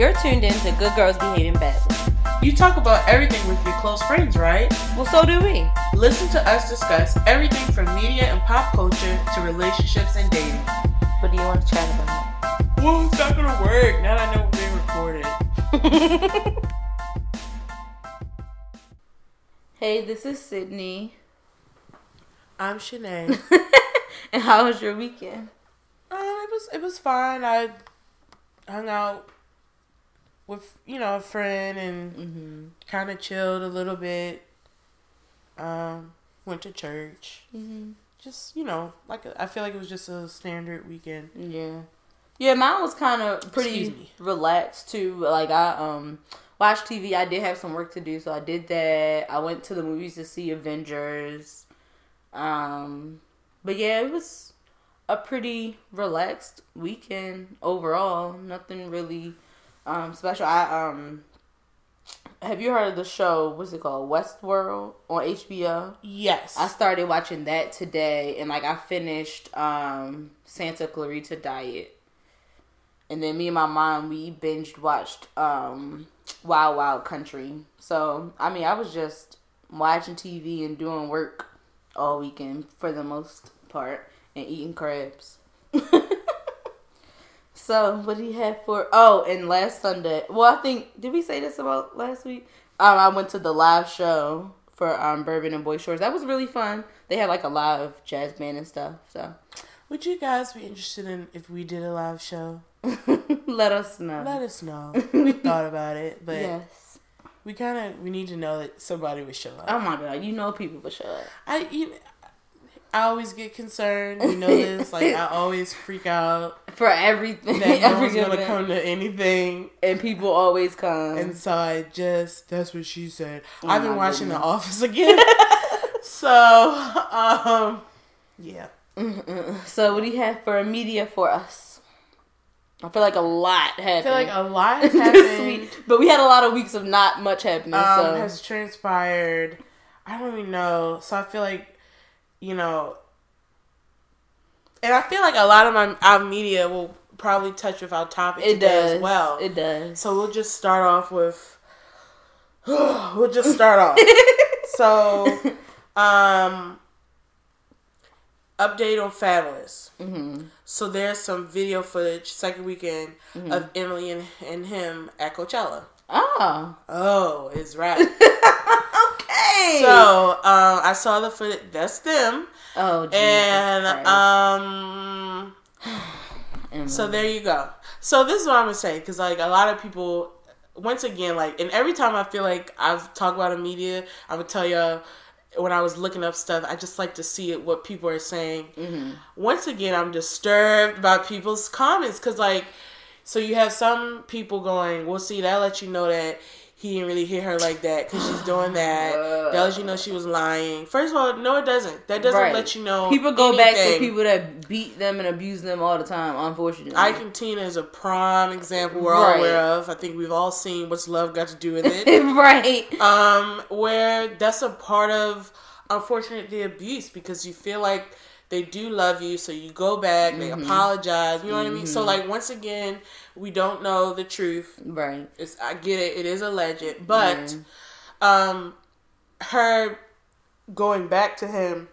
You're tuned in to Good Girls Behaving Badly. You talk about everything with your close friends, right? Well, so do we. Listen to us discuss everything from media and pop culture to relationships and dating. What do you want to chat about? Well, it's not gonna work now that I know we're being recorded. hey, this is Sydney. I'm Shanae. and how was your weekend? Um, it was it was fine. I hung out with you know a friend and Mm-hmm. kind of chilled a little bit. Um, went to church. Mm-hmm. Just you know, like I feel like it was just a standard weekend. Yeah. Yeah, mine was kind of pretty relaxed too. Like I um watched TV. I did have some work to do, so I did that. I went to the movies to see Avengers. Um, but yeah, it was a pretty relaxed weekend overall. Nothing really um special. I um have you heard of the show? What's it called? Westworld on HBO. Yes. I started watching that today, and like I finished um Santa Clarita Diet, and then me and my mom we binged watched um Wild Wild Country. So I mean, I was just watching TV and doing work all weekend for the most part, and eating crabs. so what do you have for? Oh, and last Sunday. Well, I think did we say this about last week? Um, I went to the live show for um Bourbon and Boy Shorts. That was really fun. They had like a live jazz band and stuff. So Would you guys be interested in if we did a live show? let us know. Let us know. we thought about it, but yes. we kind of we need to know that somebody would show up. Oh my god, you know people would show up. I you, I always get concerned. You know this. Like I always freak out For everything, that no one's gonna come to anything, and people always come. and so I just that's what she said. Oh I've been watching The. Office again, so um yeah. Mm-mm. so what do you have for media for us? I feel like a lot happened. I feel like a lot happened. week, but we had a lot of weeks of not much happening. um, so has transpired. I don't even know. So I feel like, you know, and I feel like a lot of my our media will probably touch with our topic it today does as well. It does. so we'll just start off with. we'll just start off. so, um, update on Fabolous. hmm So there's some video footage second weekend Mm-hmm. of Emily and, and him at Coachella. Oh, Oh, it's right. okay. So um, I saw the footage. That's them, oh, Jesus and um, so there you go. So this is what I'm gonna say because like a lot of people, once again, like, and every time I feel like I've talked about a media, I would tell you when I was looking up stuff. I just like to see it what people are saying. Mhm. Once again, I'm disturbed by people's comments because like, so you have some people going, "Well, see, that lets you know that." He didn't really hit her like that because she's doing that. That lets you know she was lying. First of all, no, it doesn't. That doesn't Right. let you know. people go back to people that beat them and abuse them all the time. Unfortunately, Ike and Tina is a prime example we're all aware of. I think we've all seen what's love got to do with it. right. um, where that's a part of unfortunately abuse because you feel like they do love you, so you go back, they Mm-hmm. apologize. You know what I mean? So like once again, we don't know the truth. Right. It's I get it, it is alleged, but um, her going back to him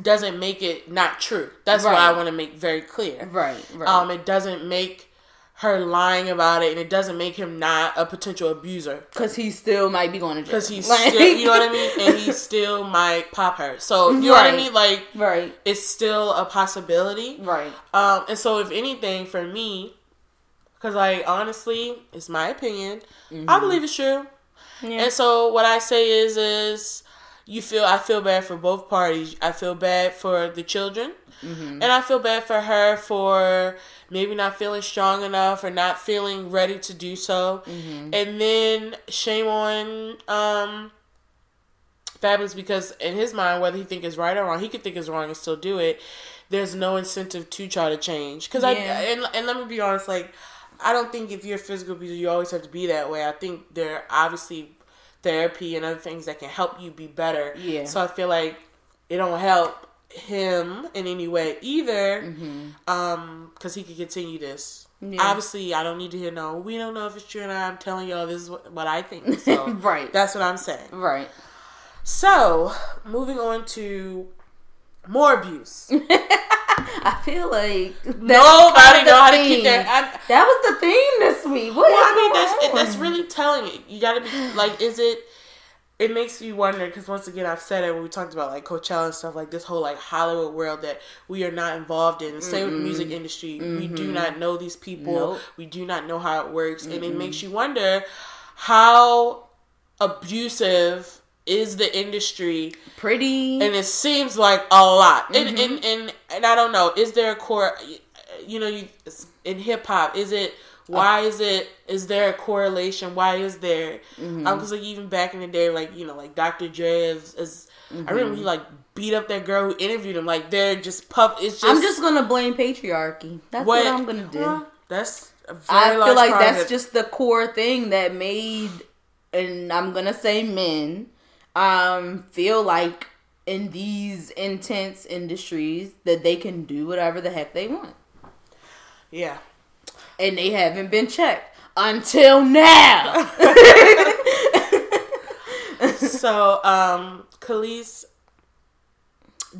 doesn't make it not true. That's what I want to make very clear. Right. Right. Um, it doesn't make her lying about it, and it doesn't make him not a potential abuser Because he still might be going to jail. because he's Like- still, you know what I mean, and he still might pop her. So you know what I mean, like right. it's still a possibility. Right. Um, and so if anything, for me, because like honestly, it's my opinion. I believe it's true. Mm-hmm. Yeah. And so what I say is, is you feel I feel bad for both parties. I feel bad for the children, Mm-hmm. and I feel bad for her for maybe not feeling strong enough or not feeling ready to do so. Mm-hmm. And then shame on um, Fabolous because in his mind, whether he think it's right or wrong, he could think it's wrong and still do it. There's no incentive to try to change. Because I and and let me be honest, like I don't think if you're a physical abuser, you always have to be that way. I think there are obviously therapy and other things that can help you be better. Yeah. So I feel like it don't help him in any way either, um, because he could continue this. Yeah. Obviously, I don't need to hear no. We don't know if it's true or not. I'm telling y'all this is what, what I think. So Right. that's what I'm saying. Right. So moving on to more abuse. I feel like that's Nobody kind of know the how to keep theme. their. I, That was the theme this week. What well, I mean, that's on? that's really telling it. You gotta be like, is it? It makes you wonder because once again, I've said it when we talked about like Coachella and stuff, like this whole like Hollywood world that we are not involved in. The same with the music industry, we do mm-hmm. not know these people. Nope. We do not know how it works, and it makes you wonder how abusive is the industry pretty. and it seems like a lot. And, mm-hmm. and and and I don't know. Is there a core? You know, you in hip hop, is it? Uh, why is it? Is there a correlation? Why is there? Mm-hmm. Um, because like even back in the day, like you know, like Dr. Dre is. is I remember mm-hmm. he like beat up that girl who interviewed him. Like they're just pup. It's just. I'm just gonna blame patriarchy. That's what, I'm gonna do. Huh? That's. A very I feel like that's just the core thing that made, and I'm gonna say men, um, feel like in these intense industries that they can do whatever the heck they want, yeah. and they haven't been checked until now. so um Kelis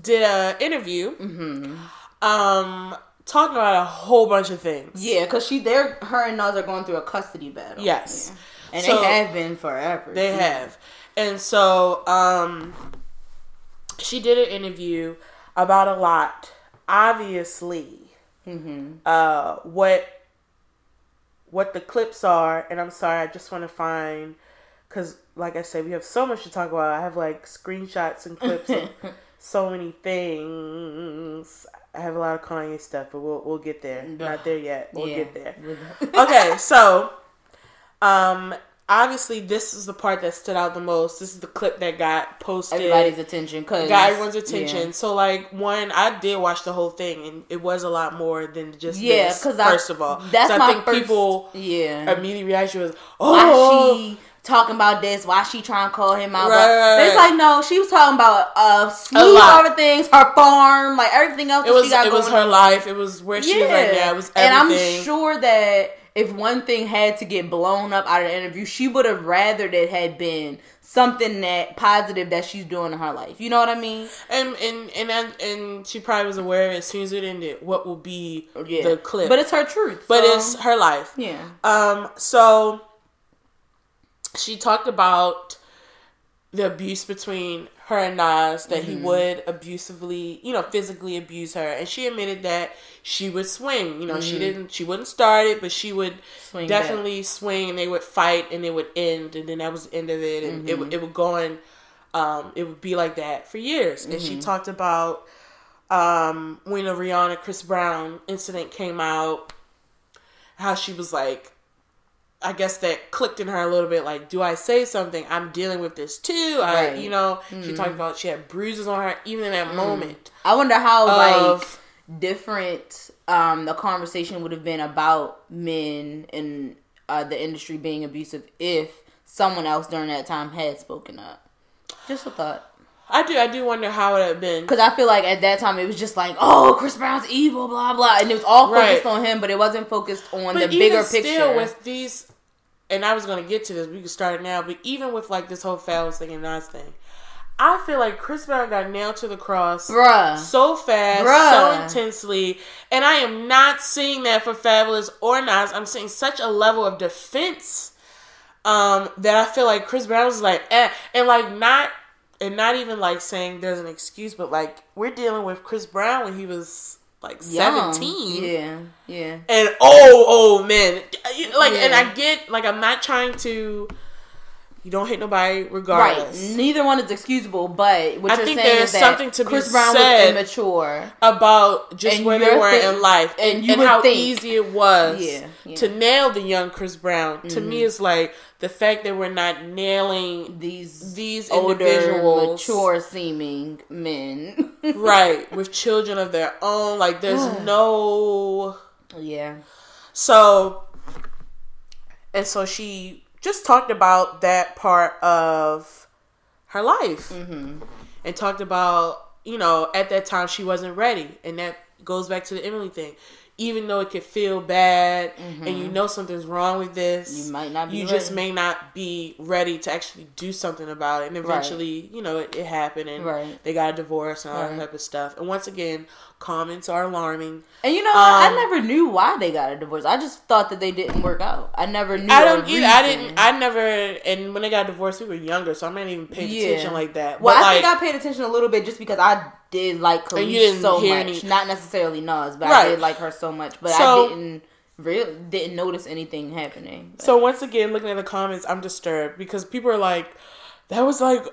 did a interview Mm-hmm. um talking about a whole bunch of things. yeah, because she, they're her and Nas are going through a custody battle. Yes. Yeah. and So- they have been forever. They have. And so um she did an interview about a lot. Obviously, uh what what the clips are, and I'm sorry, I just want to find because like I said, we have so much to talk about. I have like screenshots and clips of so many things. I have a lot of Kanye stuff, but we'll we'll get there. Not there yet. We'll Yeah. get there. okay, so um obviously this is the part that stood out the most. This is the clip that got posted. Everybody's attention because got everyone's attention. So like one, I did watch the whole thing and it was a lot more than just Yeah, this, because I first of all. that's so my I think first, people yeah. immediate reaction was, why Oh she talking about this? Why she trying to call him out? Right, But it's like no, she was talking about uh, a slew lot. of things, her farm, like everything else. it was she got it was her on. life, it was where she was right now, it was and. I'm sure that if one thing had to get blown up out of the interview, she would have rather it had been something that positive that she's doing in her life. You know what I mean? and and and and, and she probably was aware as soon as it ended what will be Yeah. the clip. but it's her truth. but so- it's her life. yeah. Um, so she talked about the abuse between her and Nas, that Mm-hmm. he would abusively, you know, physically abuse her, and she admitted that she would swing. You know, she didn't, she wouldn't start it, but she would Mm-hmm. Swing definitely swing, and they would fight, and it would end, and then that was the end of it, and it Mm-hmm. would it would go on. Um, it would be like that for years, and Mm-hmm. she talked about um when the Rihanna Chris Brown incident came out, how she was like I guess that clicked in her a little bit. Like, do I say something? I'm dealing with this too. I, Right. you know, she talked about she had bruises on her even in that moment. I wonder how Of- like different um the conversation would have been about men in uh, the industry being abusive if someone else during that time had spoken up. Just a thought. I do, I do wonder how it had been. Because I feel like at that time it was just like, oh, Chris Brown's evil, blah blah, and it was all focused Right. on him, but it wasn't focused on But the bigger still, picture. with these, and I was gonna get to this. We can start it now. But even with like this whole Fallon thing and Nas thing, I feel like Chris Brown got nailed to the cross. Bruh, so fast, Bruh. so intensely, and I am not seeing that for Fabolous or Nas. I'm seeing such a level of defense um, that I feel like Chris Brown was like, eh, and like not, and not even like saying there's an excuse, but like we're dealing with Chris Brown when he was like young. 17, Yeah, yeah. and oh, oh man, like, and I get like I'm not trying to. You don't hit nobody regardless. Right. Neither one is excusable, but what I you're think saying there's is that something to be Chris Brown said was immature. about just And where they were in life and and, you and how think- easy it was Yeah, yeah. Mm-hmm. to nail the young Chris Brown. To me, it's like the fact that we're not nailing These these older, individuals mature seeming men. right with children of their own. Like there's no yeah. so, and so she just talked about that part of her life Mm-hmm. and talked about you know, at that time she wasn't ready, and that goes back to the Emily thing. Even though it could feel bad, mm-hmm. and you know something's wrong with this, you might not. you ready. just may not be ready to actually do something about it. And eventually, right. you know, it, it, happened, and right. they got a divorce and all right. that type of stuff. And once again, comments are alarming. And you know, um, I never knew why they got a divorce. I just thought that they didn't work out. I never knew. I don't either. I didn't. I never. And when they got divorced, we were younger, so I'm not even paying yeah. attention like that. Well, but I like, think I paid attention a little bit just because I did like Kelis so much. Any... Not necessarily Nas, but right. I did like her so much. But so, I didn't really didn't notice anything happening. But. So once again, looking at the comments, I'm disturbed because people are like, "That was like."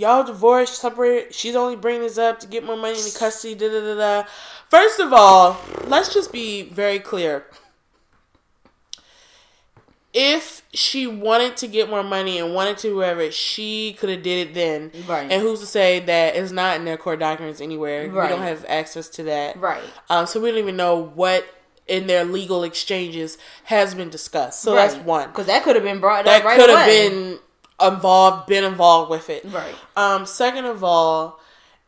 Y'all divorced, separate. She's only bringing this up to get more money in custody. Da da da da. First of all, let's just be very clear. If she wanted to get more money and wanted to whoever, she could have did it then. Right. And who's to say that it's not in their court documents anywhere? Right. We don't have access to that. Right. Um, so we don't even know what in their legal exchanges has been discussed. So right. that's one. Because that could have been brought that up. That could have been involved, been involved with it. Right. Um. Second of all,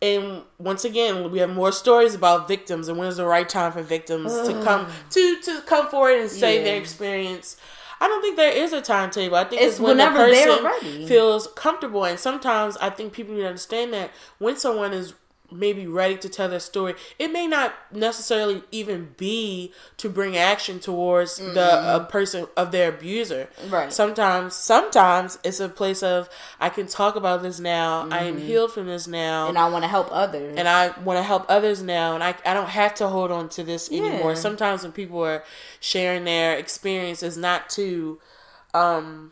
and once again, we have more stories about victims and when is the right time for victims to come to to come forward and say yeah. their experience. I don't think there is a timetable. I think it's, it's when the person feels comfortable, and sometimes I think people need to understand that when someone is may be ready to tell their story, it may not necessarily even be to bring action towards mm-hmm. the a person of their abuser. Right. Sometimes, sometimes it's a place of I can talk about this now. Mm-hmm. I am mm-hmm. healed from this now, and I want to help others. And I want to help others now, and I I don't have to hold on to this yeah. anymore. Sometimes when people are sharing their experiences, not to um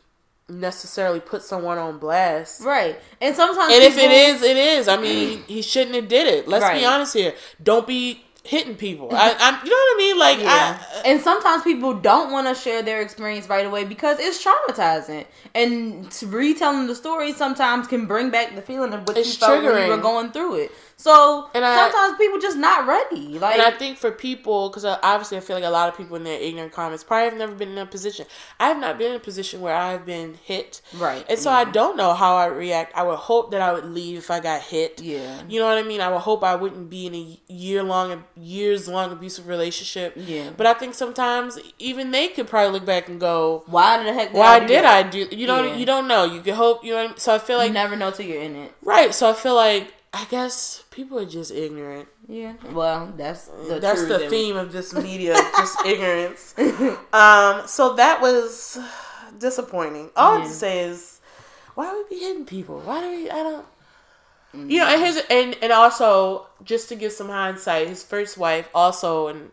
necessarily put someone on blast. Right. And sometimes And if it is, it is. I mean, he shouldn't have did it. Let's right. be honest here. Don't be hitting people. I, I, you know what I mean? Like, yeah. I, and sometimes people don't want to share their experience right away because it's traumatizing, and retelling the story sometimes can bring back the feeling of what you felt when you were going through it. So and sometimes people just not ready. Like, and I think for people, because obviously I feel like a lot of people in their ignorant comments probably have never been in a position. I have not been in a position where I have been hit, right? And so yeah. I don't know how I react. I would hope that I would leave if I got hit. Yeah, you know what I mean. I would hope I wouldn't be in a year long, years long abusive relationship. Yeah, but I think sometimes even they could probably look back and go, "Why the heck? Did why I did that? I do?" You know, yeah. you don't know. You can hope. You know. I mean? So I feel like you never know till you're in it. Right. So I feel like I guess people are just ignorant. Yeah. Well, that's the that's the theme of this media, just ignorance. Um. So that was disappointing. All yeah. I have to say is, why would we be hitting people? Why do we? I don't. Mm-hmm. You know, and his and and also just to give some hindsight, his first wife also and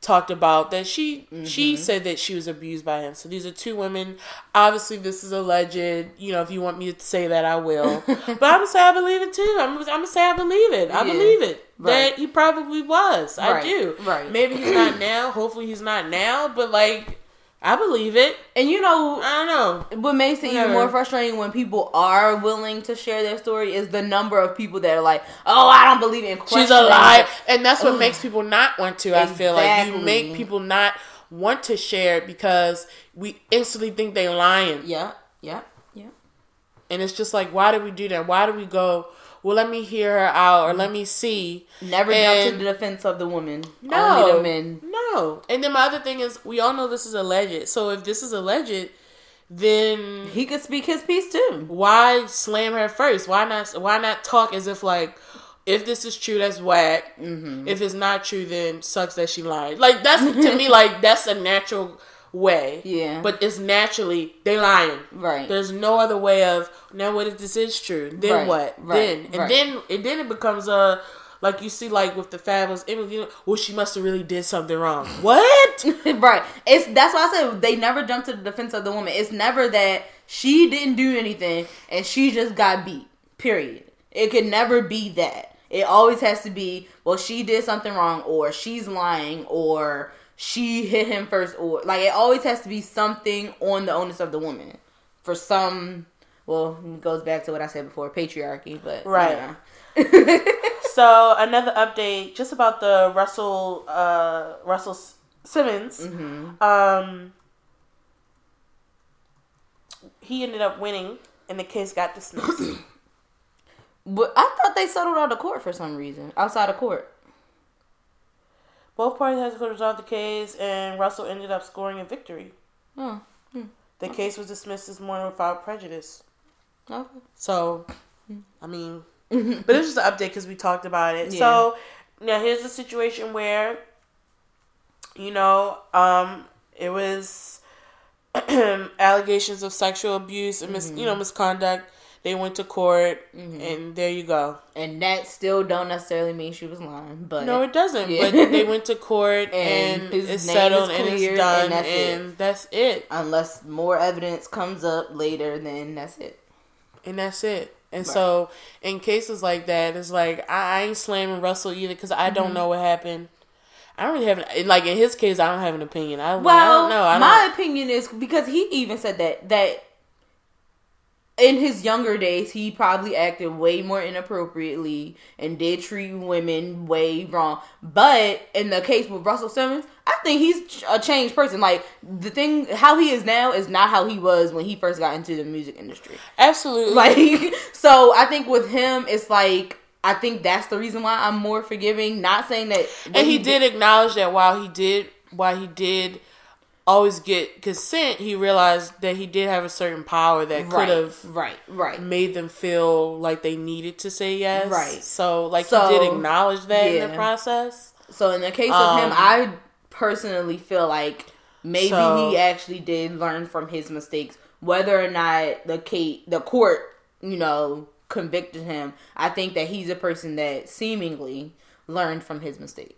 talked about that she mm-hmm. she said that she was abused by him. So these are two women. Obviously, this is alleged. You know, if you want me to say that, I will. but I'm gonna say I believe it too. I'm, I'm gonna say I believe it. I yeah. believe it. Right. That he probably was. Right. I do. Right. Maybe he's not now. Hopefully, he's not now. But like I believe it. And you know, I don't know. What makes it even more frustrating when people are willing to share their story is the number of people that are like, "Oh, I don't believe in." She's a lie, and that's what Ugh. makes people not want to. I exactly. feel like you make people not want to share it because we instantly think they're lying. Yeah, yeah, yeah. And it's just like, why do we do that? Why do we go? Well, let me hear her out or let me see. Never and jump to the defense of the woman. No, Only the men. No. And then my other thing is, we all know this is alleged. So if this is alleged, then he could speak his piece too. Why slam her first? Why not? Why not talk as if like, if this is true, that's whack. Mm-hmm. If it's not true, then sucks that she lied. Like that's to me like that's a natural way. Yeah. But it's naturally they lying. Right. There's no other way of now what if this is true? Then right. what? Right. Then and right. then and then it becomes a like you see like with the Fabolous Emily, you know, well she must have really did something wrong. what? right. It's that's why I said they never jump to the defense of the woman. It's never that she didn't do anything and she just got beat. Period. It could never be that. It always has to be, well, she did something wrong, or she's lying, or she hit him first or like it always has to be something on the onus of the woman. For some well it goes back to what i said before patriarchy but right. so another update just about the russell uh russell simmons. Mm-hmm. um he ended up winning and the case got dismissed. But I thought they settled out of court for some reason, outside of court. Both parties had to resolve the case, and Russell ended up scoring a victory. Oh. The case was dismissed this morning without prejudice. Okay. So, hmm. I mean, but it's just an update because we talked about it. Yeah. So now here's a situation where, you know, um, it was allegations of sexual abuse and mis- you know mm-hmm. misconduct. They went to court, and there you go. And that still don't necessarily mean she was lying, but No, it doesn't. Yeah. But they went to court, And and, it's settled, and it's done, and that's it. that's it. unless more evidence comes up later, then that's it. and that's it. And Right. so, in cases like that, it's like I, I ain't slamming Russell either because I Mm-hmm. don't know what happened. I don't really have an, like in his case. I don't have an opinion. I, Well, I don't know. I my don't, opinion is because he even said that that in his younger days he probably acted way more inappropriately and did treat women way wrong. But in the case with Russell Simmons, I think he's a changed person. Like the thing, how he is now is not how he was when he first got into the music industry. absolutely. Like, so I think with him, it's like I think that's the reason why I'm more forgiving. Not saying that, and he did acknowledge that while he did, while he did always get consent, he realized that he did have a certain power that right, could have right, right. made them feel like they needed to say yes. Right. So, like, So, he did acknowledge that in the process. So in the case of him, Um, I personally feel like maybe So- he actually did learn from his mistakes. Whether or not the Kate, the court, you know, convicted him, I think that he's a person that seemingly learned from his mistakes.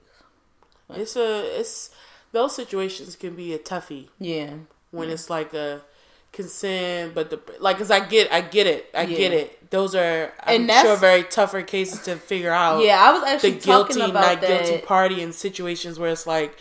It's a it's those situations can be a toughie. Yeah, when it's like a consent, but the like, cause I get, I get it, I get it. Those are, I'm And that's- sure, very tougher cases to figure out. yeah. I was the actually guilty, talking about not that. guilty party in situations where it's like,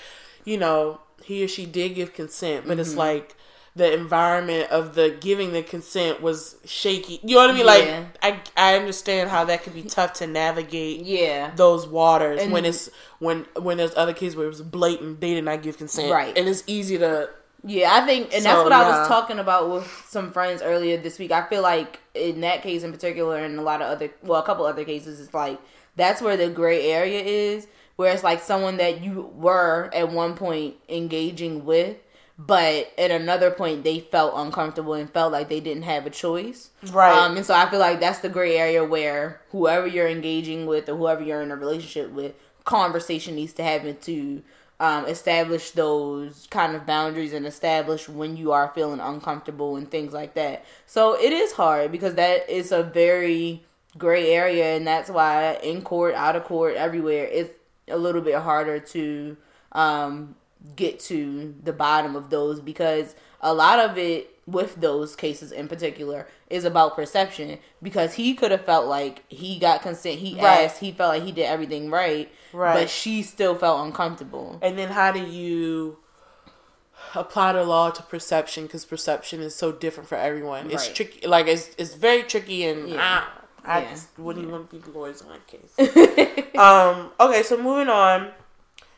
you know, he or she did give consent, but Mm-hmm. it's like the environment of the giving the consent was shaky. You know what I mean? Yeah. Like, I, I understand how that could be tough to navigate Yeah, those waters And- when it's when when there's other kids where it was blatant they did not give consent Right. and it's easy to Yeah, I think, and that's So, what I was talking about with some friends earlier this week. I feel like in that case in particular, and a lot of other, well, a couple other cases, it's like that's where the gray area is, where it's like someone that you were at one point engaging with, but at another point they felt uncomfortable and felt like they didn't have a choice. Right. Um, and so I feel like that's the gray area where whoever you're engaging with or whoever you're in a relationship with, conversation needs to happen to um, establish those kind of boundaries and establish when you are feeling uncomfortable and things like that. So it is hard because that is a very gray area, and that's why in court, out of court, everywhere, it's a little bit harder to um, get to the bottom of those because a lot of it with those cases in particular is about perception because he could have felt like he got consent he Right. asked he felt like he did everything right Right. but she still felt uncomfortable And then how do you apply the law to perception? Because perception is so different for everyone. It's tricky. Like it's it's very tricky, and Yeah. ah, I Yeah. just wouldn't even want to be lawyers on that case. um. Okay, so moving on.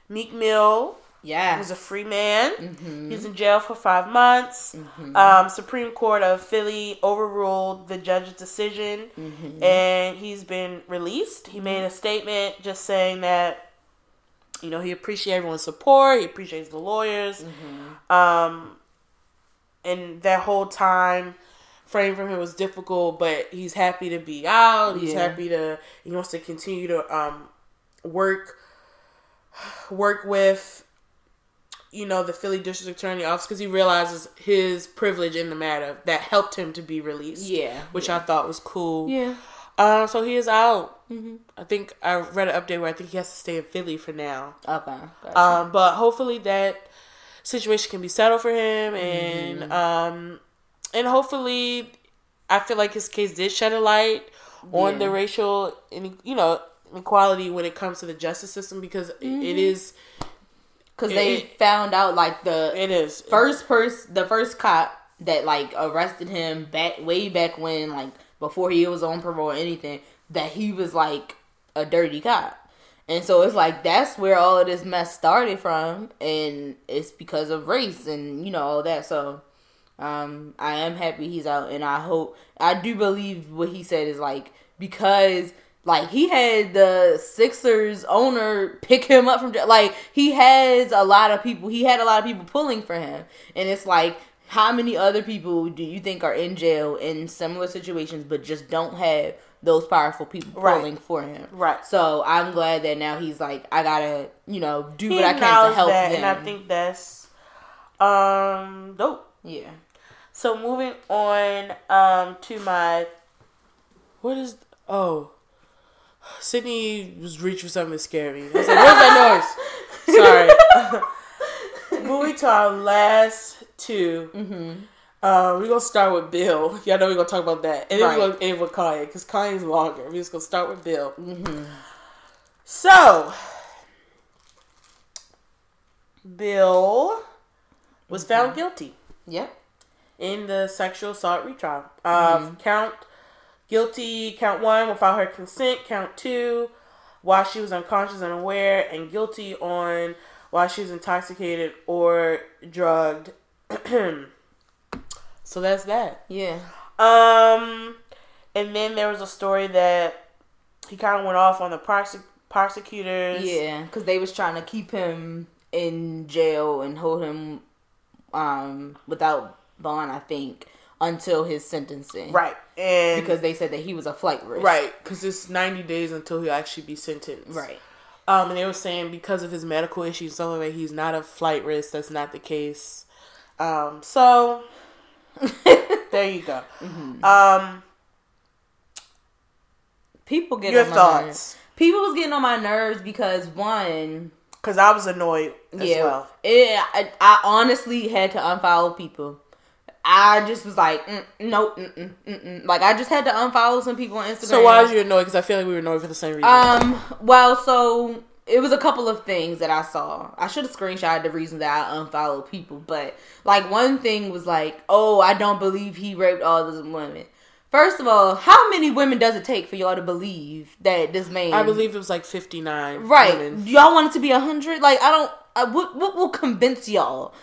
Meek Mill yeah is a free man. Mm-hmm. He's in jail for five months. Um, Supreme Court of Philly overruled the judge's decision, Mm-hmm. and he's been released. He made a statement just saying that you know he appreciates everyone's support. He appreciates the lawyers. Mm-hmm. Um, and that whole time frame for him was difficult, but he's happy to be out. He's Yeah. happy to. He wants to continue to um work work with you know the Philly District Attorney office because he realizes his privilege in the matter that helped him to be released. Yeah, which I thought was cool. yeah Uh, so he is out. Mm-hmm. I think I read an update where I think he has to stay in Philly for now. okay gotcha. Um, but hopefully that situation can be settled for him, and Mm-hmm. um, and hopefully, I feel like his case did shed a light on Yeah. the racial, you know, inequality when it comes to the justice system because Mm-hmm. it is, because they it- found out like the it is. first person the first cop that like arrested him back way back when like before he was on parole or anything that he was like a dirty cop. And so it's like that's where all of this mess started from and it's because of race and you know all that. So um i am happy he's out and i hope i do believe what he said is like because like he had the Sixers owner pick him up from jail. Like he has a lot of people. He had a lot of people pulling for him, and it's like. How many other people do you think are in jail in similar situations but just don't have those powerful people Right. pulling for him? Right. So I'm glad that now he's like, I gotta, you know, do He what I can to help that, them. and I think that's um dope. yeah. So moving on um to my what is oh Sydney was reaching for something me. I was like, "What's that noise?" Sorry. moving to our last 2 Mm-hmm. Uh, we're gonna start with Bill. Y'all know we're gonna talk about that, and then Right. we're gonna end with Kanye because Kanye's longer. We're just gonna start with Bill. Mm-hmm. So, Bill was Mm-hmm. found guilty Yep. in the sexual assault retrial. Um, Count guilty, count one without her consent, count two while she was unconscious and aware, and guilty on while she was intoxicated or drugged. so that's that. Yeah. Um, and then there was a story that he kind of went off on the prosec- prosecutors. Yeah, because they was trying to keep him in jail and hold him um without bond, I think, until his sentencing. Right. And Because they said that he was a flight risk. right, because it's ninety days until he'll actually be sentenced. Right. Um, and they were saying because of his medical issues, some of it, he's not a flight risk. That's not the case. Um, so there you go. Mm-hmm. Um, People get your on my thoughts? nerves. People was getting on my nerves because one, Because I was annoyed as yeah, well. it, I, I honestly had to unfollow people. I just was like, mm, no, mm-mm, mm-mm. like I just had to unfollow some people on Instagram. So why was you annoyed? Because I feel like we were annoyed for the same reason. Um, well, so it was a couple of things that I saw. I should have screenshotted the reason that I unfollowed people, but like one thing was like, oh, I don't believe he raped all those women. First of all, how many women does it take for y'all to believe that this man? I believe it was like fifty nine. right. Women. Y'all want it to be a hundred? Like I don't. I, what what will convince y'all?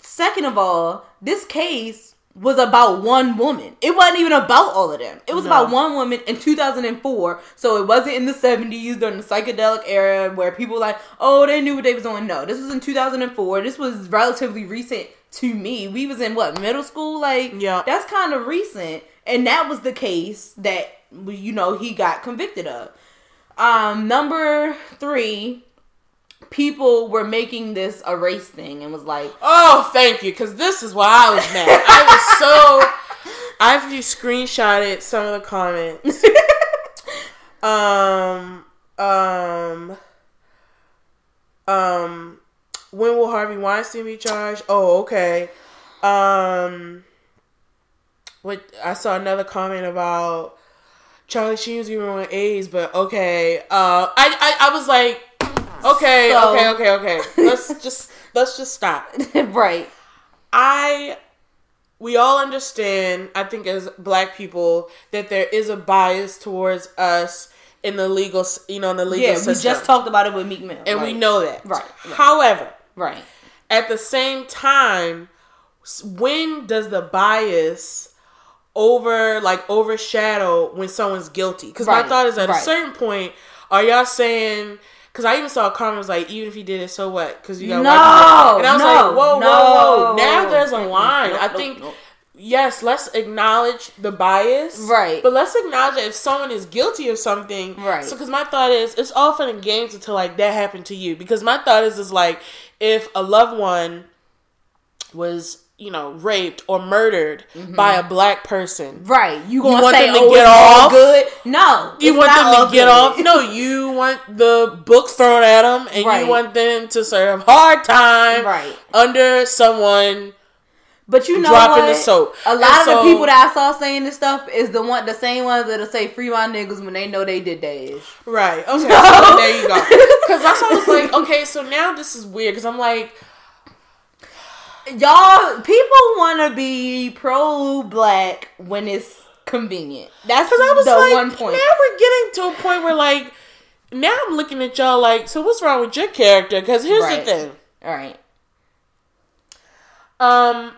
Second of all, this case was about one woman. It wasn't even about all of them. It was No. about one woman in 2004. So it wasn't in the 70s during the psychedelic era where people were like, oh, they knew what they was doing. No, this was in 2004. This was relatively recent to me. We was in what middle school? Like, Yeah. that's kind of recent. And that was the case that you know he got convicted of. Um, number three, people were making this a race thing and was like, Oh, thank you, because this is why I was mad. I was so. I actually screenshotted some of the comments. um, um, um, when will Harvey Weinstein be charged? Oh, okay. Um, what I saw another comment about Charlie Sheen was giving away A's, but okay. Uh, I, I, I was like, okay, So- okay, okay, okay. Let's just let's just stop. right, I we all understand, I think as black people, that there is a bias towards us in the legal, you know, in the legal yeah, we just talked about it with Meek Mill, and we know that. Right, right. However, right, at the same time, when does the bias over like overshadow when someone's guilty? Because my thought is at a certain point, are y'all saying? Because I even saw a comment was like, even if he did it, so what? Because you got No, white people. and I was no, like, whoa, no. whoa, whoa. Now there's a line. I think yes, let's acknowledge the bias, Right. But let's acknowledge that if someone is guilty of something, Right. So, because my thought is, it's all fun and games until like that happened to you. Because my thought is, is like if a loved one was, you know, raped or murdered by a mm-hmm. black person, right. You gonna want say, them to oh, get it's all off? good? No, you want them to get good. off. No, you want the books thrown at them, and Right. you want them to serve hard time Right. under someone But you know dropping what? the soap. A And lot of so- the people that I saw saying this stuff is the one, the same ones that'll say "free my niggas" when they know they did theirs. Right. Okay. So there you go. Because I was like, okay, so now this is weird. Because I'm like, Y'all, people want to be pro black when it's convenient. That's because I was the like, one point. now we're getting to a point where like, now I'm looking at y'all like, so what's wrong with your character? Because here's Right. the thing. All right. Um,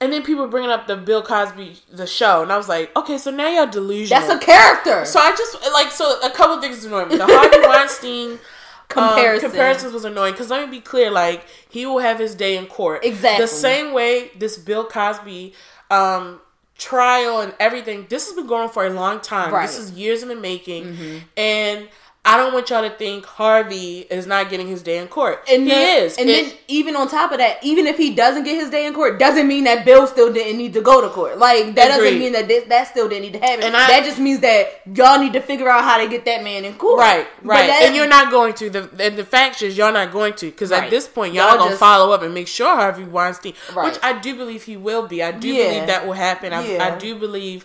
and then people bringing up the Bill Cosby the show, and I was like, okay, so now y'all delusional. That's a character. So I just like so a couple things annoyed me. The Harvey Weinstein Comparison. um, comparisons was annoying because let me be clear, like he will have his day in court Exactly. the same way this Bill Cosby um, trial and everything. This has been going on for a long time. Right. This is years in the making, and I don't want y'all to think Harvey is not getting his day in court. And he then, is, And then even on top of that, even if he doesn't get his day in court, doesn't mean that Bill still didn't need to go to court. Like that Agreed. doesn't mean that this, that still didn't need to happen. And I- that just means that y'all need to figure out how to get that man in court. Right, right, that- and you're not going to. The and the fact is, y'all not going to because Right. at this point, y'all, Y'all gonna just- follow up and make sure Harvey Weinstein, Right. which I do believe he will be. I do Yeah. believe that will happen. I, Yeah. I do believe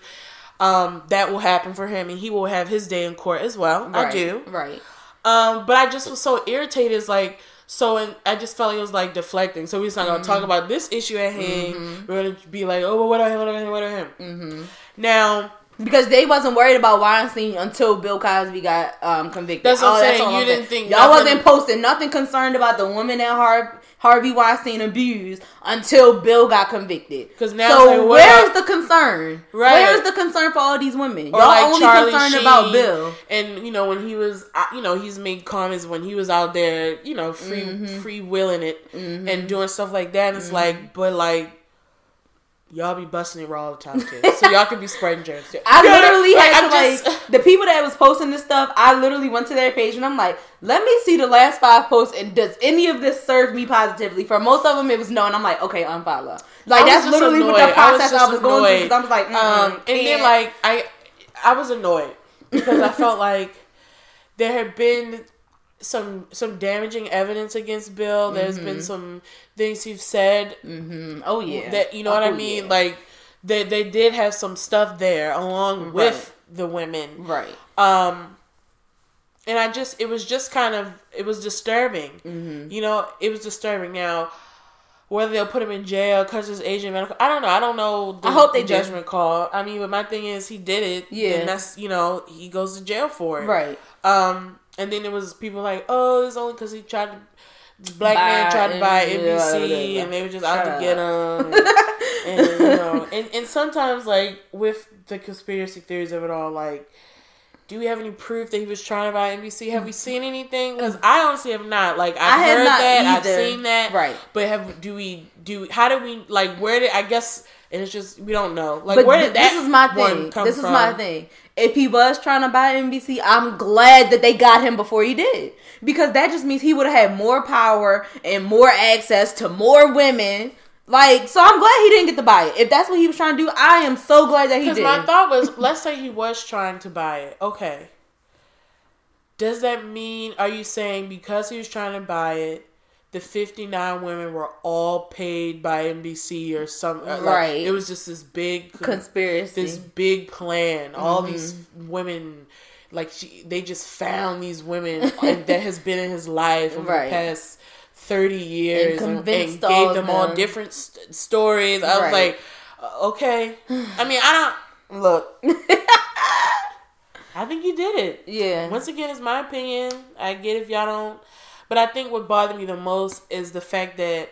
um, that will happen for him, and he will have his day in court as well. I do. Right. Um, but I just was so irritated. It's like so, and I just felt like it was like deflecting. So we're just not gonna Mm-hmm. talk about this issue at hand. We're gonna be like, oh, well, what about him? What about him? What about him? Mm-hmm. Now. Because they wasn't worried about Weinstein until Bill Cosby got um, convicted. That's what I'm Oh, saying. all You I'm didn't think y'all nothing- wasn't posting nothing concerned about the woman at Har- Harvey Weinstein abused until Bill got convicted. 'Cause now so like, where's the concern? Right. Where's the concern for all these women? or Y'all like only Charlie concerned Sheen, about Bill. And you know when he was, uh, you know, he's made comments when he was out there, you know, free Mm-hmm. free willing it and doing stuff like that. And it's like, but like. Y'all be busting it raw all the time too, so y'all could be spreading germs too. I literally like, had I'm to just- like the people that was posting this stuff. I literally went to their page and I'm like, let me see the last five posts and does any of this serve me positively? For most of them, it was no, and I'm like, okay, unfollow. Like that's literally what the process I was, just going through. Because I was like, um, mm, and then like I, I was annoyed because I felt like there had been some some damaging evidence against Bill. There's been some things he's said Mhm. oh yeah, that you know what I Oh, mean. yeah. Like they they did have some stuff there along with the women. right. Um, and I just it was just kind of it was disturbing. Mm-hmm. You know, it was disturbing. Now, whether they'll put him in jail because it's Asian medical, I don't know. I don't know. The, I hope they the do. judgment call. I mean, but my thing is, he did it. Yeah. and that's you know he goes to jail for it. Right. Um, and then it was people like, oh, it's only because he tried to. This black Buy man tried to buy NBC, yeah, and they were just out to get him. And, and, you know, and and sometimes like with the conspiracy theories of it all, like, do we have any proof that he was trying to buy NBC? Have we seen anything? Because mm. I honestly have not. Like I've I have heard that, either. I've seen that, Right. But have do we do? How do we like? Where did I guess? And it's just we don't know. Like But where th- did that this is my thing. This is from? my thing. If he was trying to buy NBC, I'm glad that they got him before he did. Because that just means he would have had more power and more access to more women. Like, so I'm glad he didn't get to buy it. If that's what he was trying to do, I am so glad that he did. Because my thought was, let's say he was trying to buy it. Okay. Does that mean, are you saying because he was trying to buy it, the 59 women were all paid by NBC or some, uh, like, Right. it was just this big, Conspiracy. this big plan. All Mm-hmm. these women, like, she, they just found these women and that has been in his life over Right. the past 30 years and, and convinced gave all of them all different st- stories. I was Right. like, uh, okay. I mean, I don't, look. I think you did it. yeah. Once again, it's my opinion. I get if y'all don't. But I think what bothered me the most is the fact that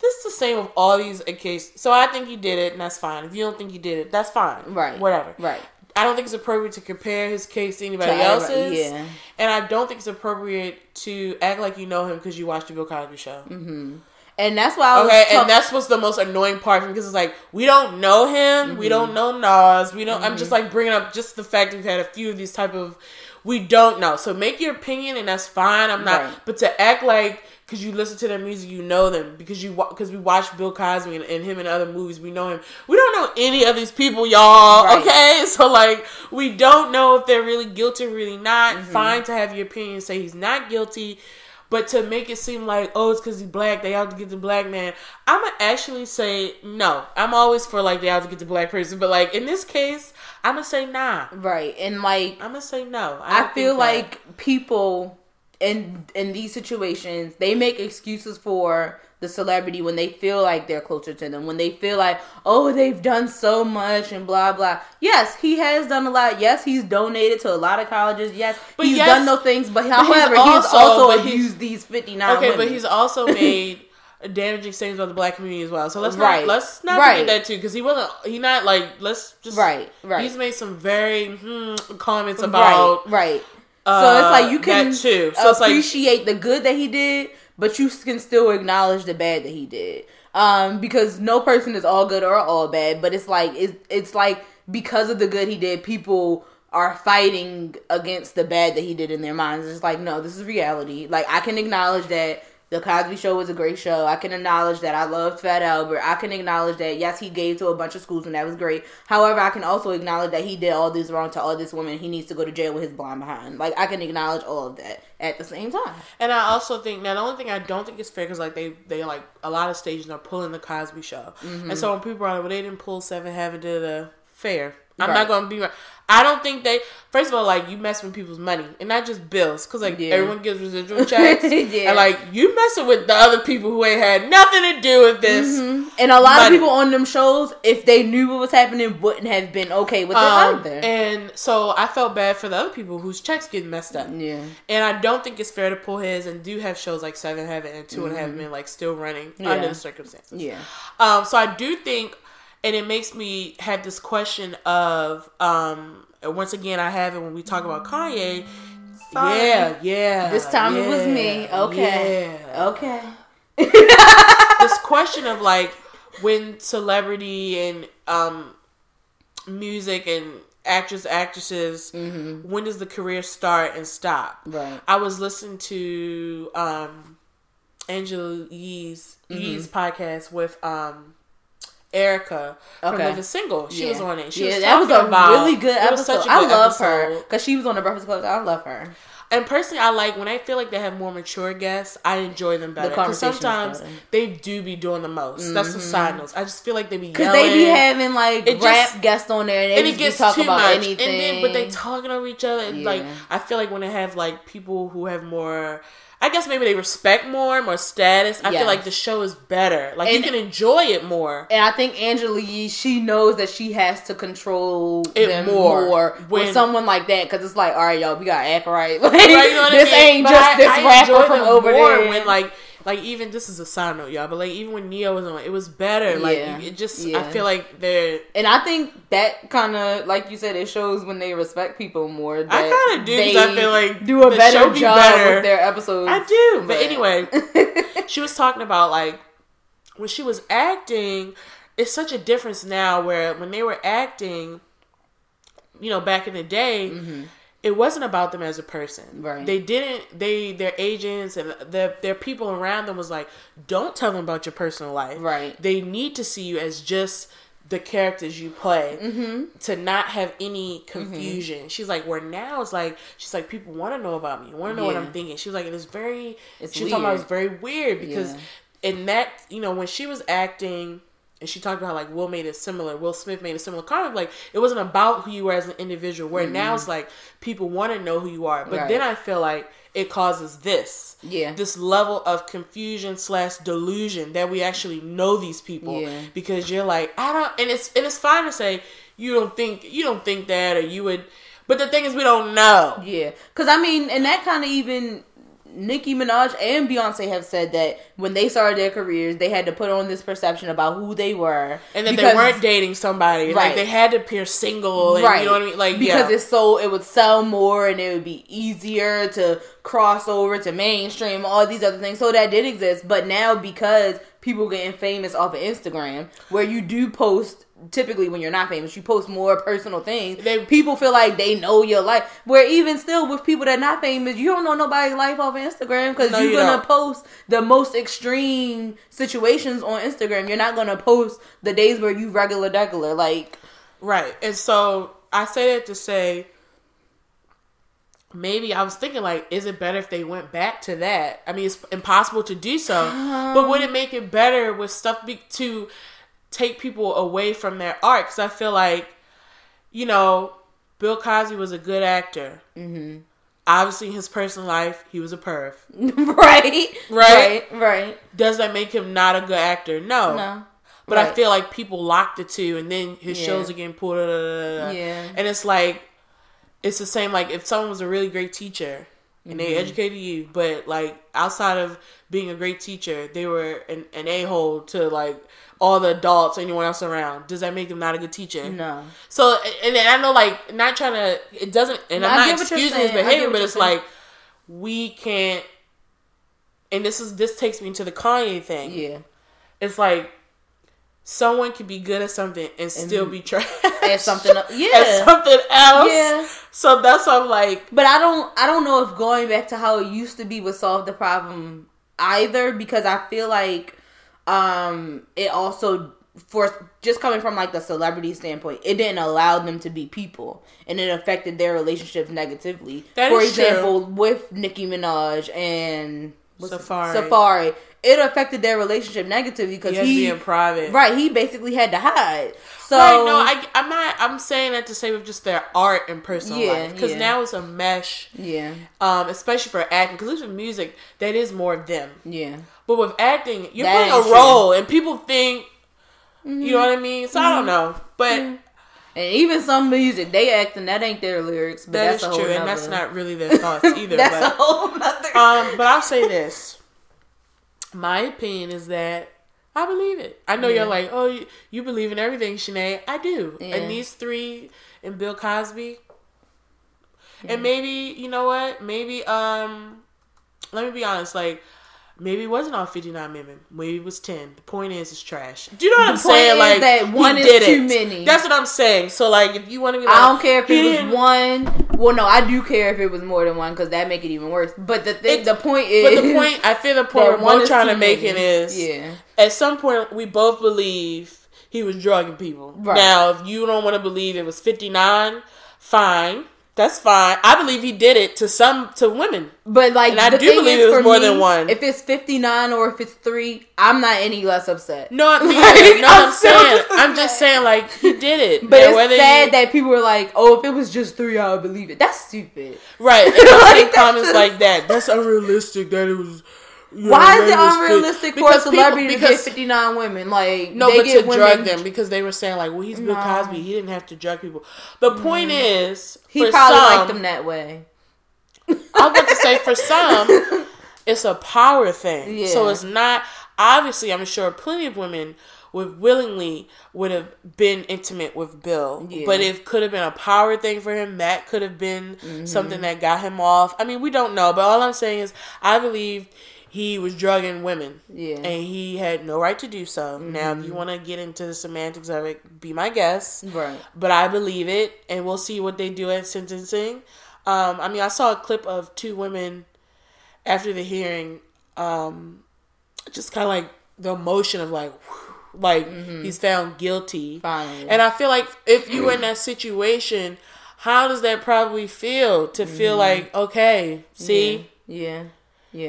this is the same with all these occasions. So I think you did it, and that's fine. If you don't think you did it, that's fine. Right. Whatever. Right. I don't think it's appropriate to compare his case to anybody To else's. yeah. And I don't think it's appropriate to act like you know him because you watched the Bill Cosby show. Mm-hmm. And that's why I was Okay, talk- and that's what's the most annoying part because it's like we don't know him, we mm-hmm. don't know Nas, we don't. I'm just mm-hmm. like bringing up just the fact that we've had a few of these type of we don't know. So make your opinion, and that's fine. I'm not, Right. but to act like because you listen to their music, you know them because you because we watch Bill Cosby and, and him in other movies, we know him. We don't know any of these people, y'all. Right. Okay, so like we don't know if they're really guilty or really not. Mm-hmm. Fine to have your opinion, say he's not guilty. But to make it seem like, oh, it's because he's black, they have to get the black man. I'm gonna actually say no. I'm always for like they have to get the black person, but like in this case, I'm gonna say nah. right. And like I'm gonna say no. I don't feel that. like people in in these situations they make excuses for the celebrity when they feel like they're closer to them when they feel like oh they've done so much and blah blah yes he has done a lot yes he's donated to a lot of colleges yes But he's yes- done those things but he's however he's also- also, but he's- these 59 okay, women. but he's also made damaging statements about the black community as well. So let's Right. not let's not Right. forget that too, because he wasn't he not like let's just Right, right. He's made some very hmm, comments about right, right. uh, so it's like you can too. So it's like appreciate the good that he did, but you can still acknowledge the bad that he did. Um, because no person is all good or all bad, but it's like it's it's like because of the good he did, people are fighting against the bad that he did in their minds. It's like no, this is reality. Like I can acknowledge that the Cosby Show was a great show. I can acknowledge that I loved Fat Albert. I can acknowledge that yes, he gave to a bunch of schools and that was great. However, I can also acknowledge that he did all this wrong to all this women. He needs to go to jail with his blind behind. Like I can acknowledge all of that at the same time. And I also think now the only thing I don't think is fair because like they they like a lot of stations are pulling the Cosby Show, Mm-hmm. and so when people are like, well, they didn't pull Seven Heaven to the fair. I'm Right. not gonna be. right. I don't think they. First of all, like you mess with people's money and not just bills, because like Yeah. everyone gives residual checks, Yeah. and like you messing with the other people who ain't had nothing to do with this. And a lot Money. of people on them shows, if they knew what was happening, wouldn't have been okay with it Um, either. and so I felt bad for the other people whose checks getting messed up. yeah. And I don't think it's fair to pull his and do have shows like Seven Heaven and Two and a Half Men like still running Mm-hmm. Yeah. under the circumstances. Yeah. Um, so I do think, and it makes me have this question of, um, once again, I have it when we talk about Kanye. Sorry. Yeah, yeah. This time it was me. Okay. yeah. Okay. this question of like when celebrity and um, music and actors, actresses, when does the career start and stop? Mm-hmm. Right. I was listening to um, Angela Yee's, Mm-hmm. Yee's podcast with um, Erika from Okay. Living Single. She was on it. She yeah, was that was a about- really good episode. a I good love her because she was on the Breakfast Club. I love her. And personally, I like when I feel like they have more mature guests. I enjoy them better because is sometimes. Mm-hmm. they do be doing the most. That's the side notes. I just feel like they be Because they be having like It rap just- guests on there and they and just it be gets too about much, anything. and then but they talking over each other. and, Like I feel like when they have like people who have more, I guess maybe they respect more, more status. I Yes. feel like the show is better. Like And- you can enjoy it more. And I think Angela Yee, she knows that she has to control It them more more, when- with someone like that because it's like, all right, y'all, we gotta act right. Like, Right, you know what I this mean? ain't But just I- this I rapper from over there. When like, like even this is a side note, y'all. But like even when Ne-Yo was on, it was better. Like Yeah. it just, Yeah. I feel like they're. and I think that kind of, like you said, it shows when they respect people more. That I kinda do, 'cause I feel like do a better be job better. with their episodes. I do, but anyway, she was talking about like when she was acting. It's such a difference now where when they were acting, you know, back in the day, mm-hmm. It wasn't about them as a person. Mm-hmm. Right. They didn't. They their agents and their their people around them was like, don't tell them about your personal life. Right. They need to see you as just the characters you play Mm-hmm. to not have any confusion. She's like, where now it's like she's like people want to know about me, want to know what I'm thinking. She was like, it is very. It's she was talking about it's very weird because Yeah. in that you know when she was acting and she talked about like Will made it similar. Will Smith made a similar comment. Like it wasn't about who you were as an individual. Where now it's like people want to know who you are. But Mm-hmm. Right. then I feel like it causes this. Yeah. This level of confusion slash delusion that we actually know these people Yeah. because you're like I don't and it's and it's fine to say you don't think you don't think that or you would but the thing is we don't know. Yeah, because I mean, and that kind of even Nicki Minaj and Beyonce have said that when they started their careers, they had to put on this perception about who they were, And that because- they weren't dating somebody. Like Right. they had to appear single and right. you know what I mean? Like because yeah. it's so it would sell more and it would be easier to cross over to mainstream, all these other things. So that did exist, but now because people getting famous off of Instagram, where you do post. Typically, when you're not famous, you post more personal things. They- people feel like they know your life. Where even still, with people that not famous, you don't know nobody's life off of Instagram because No, you're you gonna don't. post the most extreme situations on Instagram. You're not gonna post the days where you regular regular. Like, Right. And so I say that to say maybe I was thinking like, is it better if they went back to that? I mean, it's impossible to do so, but would it make it better with stuff be- to take people away from their art? Because I feel like, you know, Bill Cosby was a good actor. Mm-hmm. Obviously, in his personal life, he was a perv. right, Right? right, right. Does that make him not a good actor? No. No. But I feel like people lock the two, and then his Yeah. shows are getting pulled. da, da, da. Yeah. And it's like, it's the same. Like if someone was a really great teacher, and they educated you, but like outside of being a great teacher, they were an, an a hole to like all the adults, or anyone else around. Does that make them not a good teacher? No. So, and, and I know, like, not trying to, it doesn't, and No, I'm not what excusing his saying. I get behavior, but it's saying. like we can't. And this is this takes me to the Kanye thing. Yeah. It's like someone can be good at something and still be trash At something else. at Yeah. something else. Yeah. So that's why I'm like, But I don't I don't know if going back to how it used to be would solve the problem either because I feel like um it also for just coming from like the celebrity standpoint, it didn't allow them to be people and it affected their relationships negatively. That for is true. example, with Nicki Minaj and Safaree. Safaree, it affected their relationship negatively because he be in private. right, he basically had to hide. So Right, no, I, I'm not. I'm saying that to say with just their art and personal Yeah, life, because yeah. now it's a mesh, yeah, um, especially for acting. Because with music, that is more of them. yeah. But with acting, you're That playing a true. role, and people think, you know what I mean. So I don't know, but And even some music, they acting that ain't their lyrics, but that that's is a true, and that's not really their thoughts either. that's a but, whole nother. um, but I'll say this: my opinion is that I believe it. I know Yeah. you're like, oh, you, you believe in everything, Shanae. I do, Yeah. and these three and Bill Cosby. Yeah. And maybe you know what? Maybe um, let me be honest. Like maybe it wasn't all fifty nine women. Maybe it was ten. The point is, it's trash. Do you know what The I'm point saying? Like that he one is did too it. many. That's what I'm saying. So like, if you want to be, like, I don't care if it was one. Well, no, I do care if it was more than one because that make it even worse. But the thing, It- the point is, But the point, I feel the point we're one trying to make many. it is, yeah, at some point we both believe he was drugging people. Right. Now, if you don't want to believe it was 59, fine. That's fine. I believe he did it to some to women. but like And I the do thing believe is it was more me, than one. If it's fifty nine or if it's three, I'm not any less upset. No, Like, no, I'm I'm, still saying, just I'm just saying, like he did it. But Now, it's whether sad you- that people were like, "Oh, if it was just three, I would believe it." That's stupid. right. And Like, seeing that's comments just- like that. That's unrealistic. That it was. You Why is it that was fit- unrealistic for a because people- celebrity to get 59 women? Like, No, they but get to women, drug them because they were saying like, well, he's Bill No. Cosby. He didn't have to drug people. The point is, He for probably some, liked them that way. I was about to say for some, it's a power thing. So it's not obviously. I'm sure plenty of women would willingly would have been intimate with Bill, Yeah. but it could have been a power thing for him. That could have been Mm-hmm. something that got him off. I mean, we don't know, but all I'm saying is, I believe he was drugging women. Yeah. Mm-hmm. And he had no right to do so. Now, if you want to get into the semantics of it, be my guest Right. but I believe it, and we'll see what they do at sentencing. Um, I mean, I saw a clip of two women after the hearing, um, just kind of like the emotion of like, whew, like he's found guilty, Finally. and I feel like if you were in that situation, how does that probably feel to feel like okay, see. Yeah. Yeah.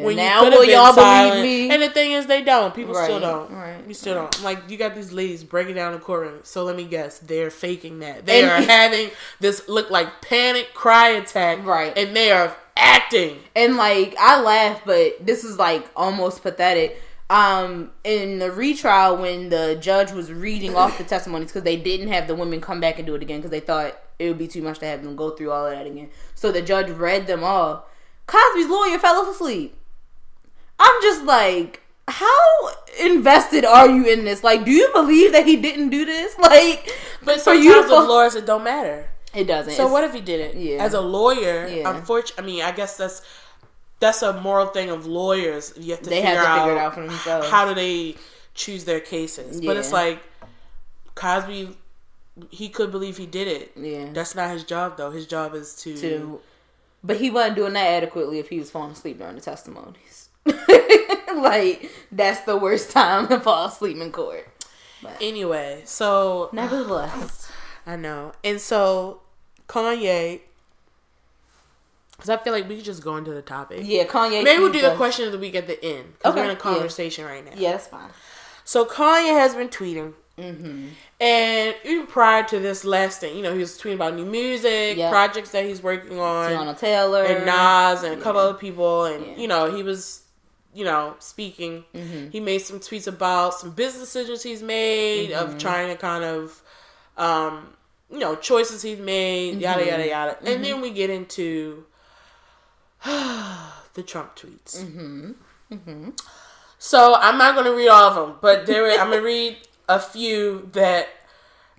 When now will y'all silent. believe me? And the thing is, they don't. People still don't. right. You still don't. Like you got these ladies breaking down the courtroom. So let me guess, they're faking that. They And- are having this look like panic cry attack, Right. And they are acting. and like I laugh, but this is like almost pathetic. Um, in the retrial, when the judge was reading off the testimonies, because they didn't have the women come back and do it again, because they thought it would be too much to have them go through all of that again. So the judge read them all. Cosby's lawyer fell asleep. I'm just like, how invested are you in this? Like, do you believe that he didn't do this? Like, But for sometimes you with lawyers, it don't matter. it doesn't. So It's- what if he did it? Yeah. As a lawyer, Yeah. unfortunately, I mean, I guess that's that's a moral thing of lawyers. You have to They figure have to out, figure it out for themselves. How do they choose their cases? But it's like Cosby. He could believe he did it. Yeah. That's not his job, though. His job is to. to but he wasn't doing that adequately if he was falling asleep during the testimonies like that's the worst time to fall asleep in court But Anyway, so nevertheless I know, and so Kanye. Because I feel like we could just go into the topic. yeah kanye Maybe we'll do the question of the week at the end. Okay, we're in a yeah. conversation right now. yeah that's fine So Kanye has been tweeting. mm-hmm. And even prior to this last thing, you know, he was tweeting about new music, Yeah. projects that he's working on, Teyana Taylor and Nas and a couple other people, and Yeah. you know, he was, you know, speaking. Mhm. He made some tweets about some business decisions he's made Mm-hmm. of trying to kind of, um, you know, choices he's made, yada Mm-hmm. yada yada, and then we get into the Trump tweets. Mm-hmm. Mm-hmm. So I'm not going to read all of them, but there I'm going to read a few that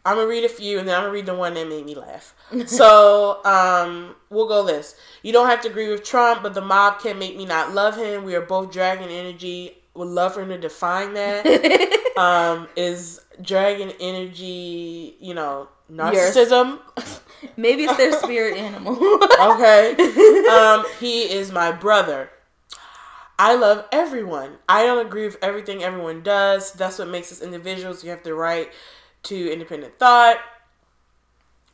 I'm gonna read a few, and then I'm gonna read the one that made me laugh. so um, we'll go this. You don't have to agree with Trump, but the mob can't make me not love him. We are both dragon energy. Would love for him to define that. um, is dragon energy, you know, narcissism? Maybe it's their spirit animal. okay. Um, he is my brother. I love everyone. I don't agree with everything everyone does. That's what makes us individuals. You have the right to independent thought.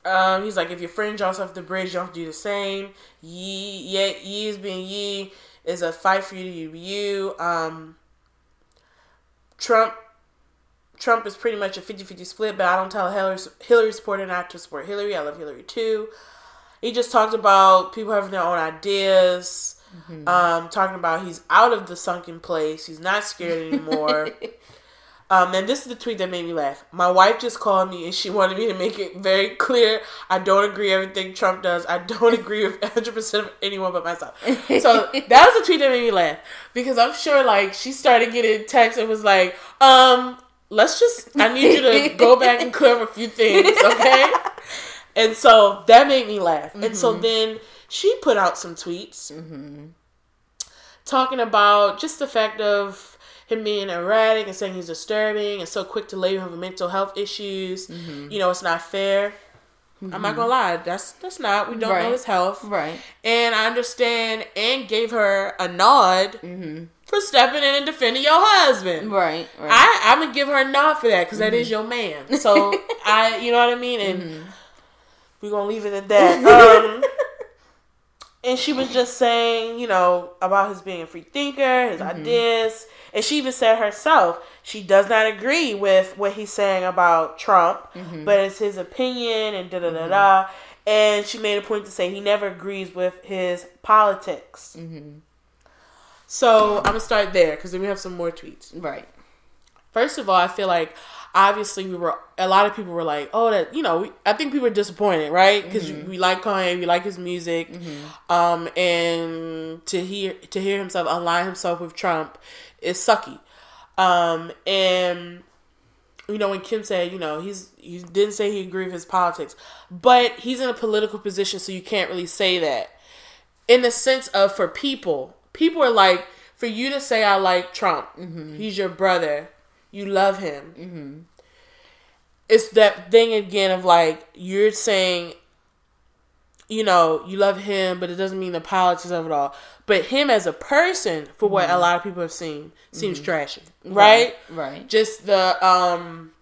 Um, he's like, if your friend jumps off the bridge, you have to do the same. Ye, yeah, ye is being ye is a fight for you to be you. Um, Trump, Trump is pretty much a 50-50 split, but I don't tell Hillary, Hillary supporter not to support Hillary. I love Hillary too. He just talked about people having their own ideas. Mm-hmm. Um, talking about he's out of the sunken place. He's not scared anymore. Um, and this is the tweet that made me laugh. My wife just called me and she wanted me to make it very clear I don't agree everything Trump does. I don't agree with 100% of anyone but myself. So that was the tweet that made me laugh because I'm sure like she started getting texts and was like, um, let's just, I need you to go back and clear up a few things, okay? And so that made me laugh. Mm-hmm. And so mm-hmm. then she put out some tweets mm-hmm. talking about just the fact of, him being erratic and saying he's disturbing and so quick to label him with mental health issues. Mm-hmm. You know, it's not fair. Mm-hmm. I'm not mm-hmm. gonna lie, that's that's not. We don't right. know his health, right? And I understand, and gave her a nod mm-hmm. for stepping in and defending your husband, right? right. I I'm gonna give her a nod for that because mm-hmm. is your man. So I, you know what I mean, and mm-hmm. we're gonna leave it at that. Um, and she was just saying, you know, about his being a free thinker, his mm-hmm. ideas, and she even said herself she does not agree with what he's saying about Trump, mm-hmm. but it's his opinion and da da da da. And she made a point to say he never agrees with his politics. Mm-hmm. So I'm gonna start there because then we have some more tweets. Right. First of all, I feel like obviously we were a lot of people were like, oh, that you know, we, I think people were disappointed, right? Because mm-hmm. we like Kanye, we like his music, mm-hmm. um, and to hear to hear himself align himself with Trump is sucky, um, and you know when Kim said, you know, he's he didn't say he agreed with his politics, but he's in a political position, so you can't really say that. In the sense of for people, people are like, for you to say I like Trump, mm-hmm. he's your brother you love him. Mm-hmm. It's that thing again of like you're saying, you know, you love him, but it doesn't mean the politics of it all. But him as a person, for what mm-hmm. a lot of people have seen, seems mm-hmm. trashy, right? right? Right. Just the um,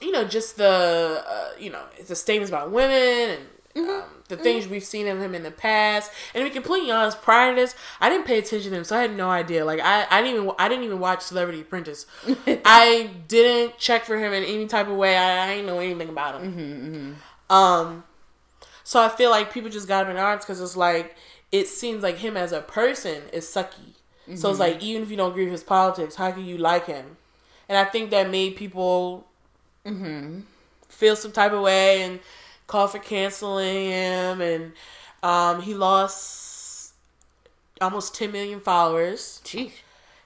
you know, just the uh, you know, the statements about women and Mm-hmm. Um, the things we've seen of him in the past. And to be completely honest, prior to this, I didn't pay attention to him, so I had no idea. Like I, I didn't even I didn't even watch Celebrity Apprentice. I didn't check for him in any type of way. I, I didn't know anything about him. Mm-hmm, mm-hmm. Um, so I feel like people just got him in arms because it's like it seems like him as a person is sucky. Mm-hmm. So it's like even if you don't agree with his politics, how can you like him? And I think that made people mm-hmm. feel some type of way and call for canceling him, and um, he lost almost 10 million followers. Jeez.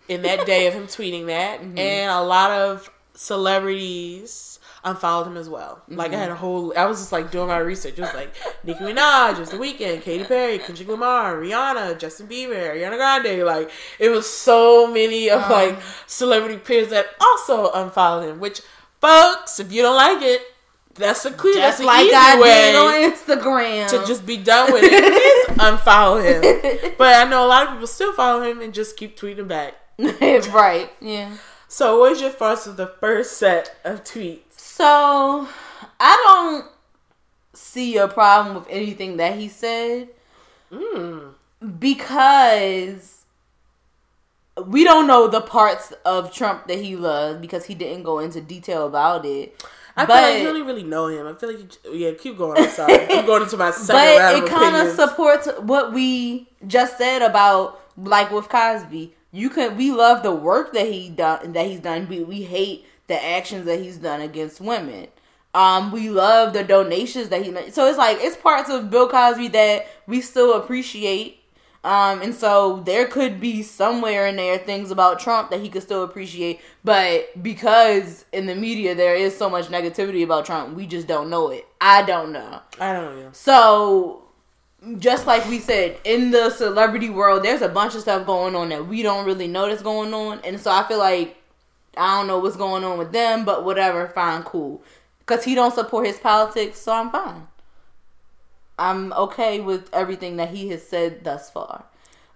In that day of him tweeting that, mm-hmm. and a lot of celebrities unfollowed him as well. Mm-hmm. Like I had a whole, I was just like doing my research. It was like Nicki Minaj, Just the Weeknd, Katy Perry, Kendrick Lamar, Rihanna, Justin Bieber, Ariana Grande. Like it was so many of um, like celebrity peers that also unfollowed him. Which, folks, if you don't like it, that's a clear. Just that's like easy I way on Instagram to just be done with it. is unfollow him. But I know a lot of people still follow him and just keep tweeting back. right. Yeah. So, what was your thoughts of the first set of tweets? So, I don't see a problem with anything that he said. Mm. Because we don't know the parts of Trump that he loves because he didn't go into detail about it. I but, feel like you don't really know him. I feel like you, yeah, keep going. I'm sorry, I'm going into my second but round it kind of supports what we just said about like with Cosby. You can we love the work that he done that he's done, but we hate the actions that he's done against women. Um, we love the donations that he made. so it's like it's parts of Bill Cosby that we still appreciate Um, and so there could be somewhere in there things about Trump that he could still appreciate, but because in the media there is so much negativity about Trump, we just don't know it. I don't know. I don't know. So just like we said, in the celebrity world, there's a bunch of stuff going on that we don't really know that's going on. And so I feel like I don't know what's going on with them, but whatever, fine, cool. Cause he don't support his politics, so I'm fine. I'm okay with everything that he has said thus far.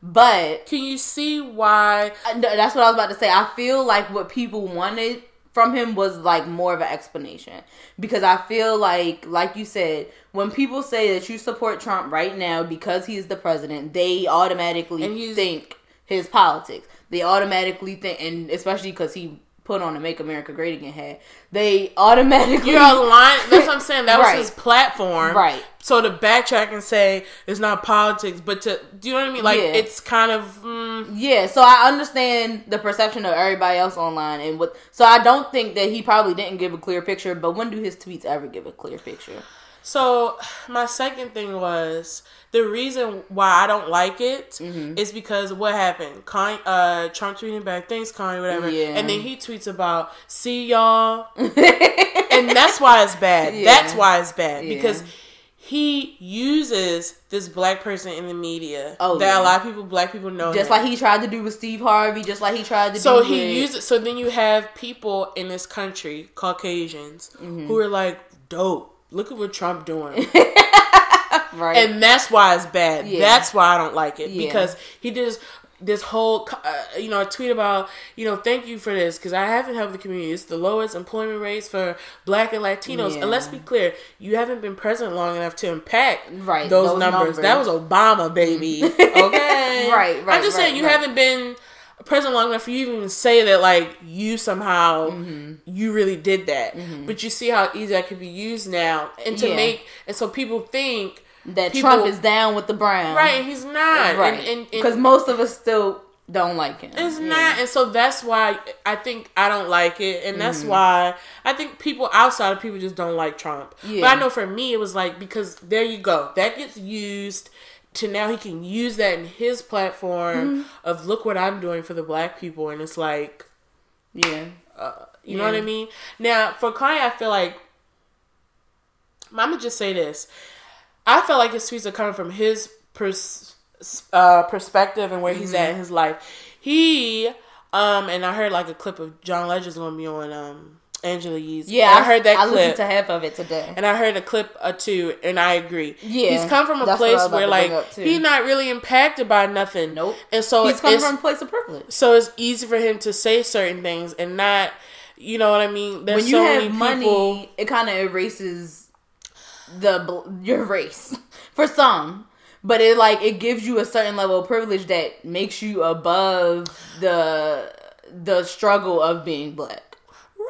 But can you see why? That's what I was about to say. I feel like what people wanted from him was like more of an explanation because I feel like, like you said, when people say that you support Trump right now because he's the president, they automatically think his politics. They automatically think, and especially because he put on a "Make America Great Again" hat, they automatically you're line. That's what I'm saying. That right. was his platform, right? So to backtrack and say it's not politics, but to do you know what I mean? Like yeah. it's kind of mm. yeah. So I understand the perception of everybody else online, and what. So I don't think that he probably didn't give a clear picture. But when do his tweets ever give a clear picture? So my second thing was the reason why I don't like it mm-hmm. is because what happened? Kanye, uh, Trump tweeting back, thanks Kanye, whatever, yeah. and then he tweets about see y'all, and that's why it's bad. Yeah. That's why it's bad yeah. because he uses this black person in the media oh, that yeah. a lot of people, black people know. Just him. like he tried to do with Steve Harvey, just like he tried to so do. So he uses. So then you have people in this country, Caucasians, mm-hmm. who are like dope look at what Trump doing. right. And that's why it's bad. Yeah. That's why I don't like it yeah. because he did this, this whole, uh, you know, tweet about, you know, thank you for this because I haven't helped the community. It's the lowest employment rates for Black and Latinos. Yeah. And let's be clear, you haven't been president long enough to impact right, those, those numbers. numbers. That was Obama, baby. okay. right, right. I'm just right, saying you right. haven't been present long enough for you to even say that like you somehow mm-hmm. you really did that. Mm-hmm. But you see how easy that could be used now, and to yeah. make and so people think that people, Trump is down with the Brown, right? And he's not, right? Because most of us still don't like him. It's yeah. not, and so that's why I think I don't like it, and that's mm-hmm. why I think people outside of people just don't like Trump. Yeah. But I know for me, it was like because there you go, that gets used to now he can use that in his platform mm-hmm. of look what I'm doing for the black people, and it's like, yeah, uh, you yeah. know what I mean. Now for Kanye, I feel like I'm gonna just say this. I felt like his tweets are coming from his pers- uh, perspective and where he's mm-hmm. at in his life. He um and I heard like a clip of John Legend's gonna be on um Angela Yee's. Yeah, I heard that I clip. listened to half of it today, and I heard a clip or two, and I agree. Yeah, he's come from a place where like he's not really impacted by nothing. Nope. And so he's come from a place of privilege. So it's easy for him to say certain things and not, you know what I mean. There's when you so have many money, it kind of erases the your race for some but it like it gives you a certain level of privilege that makes you above the the struggle of being black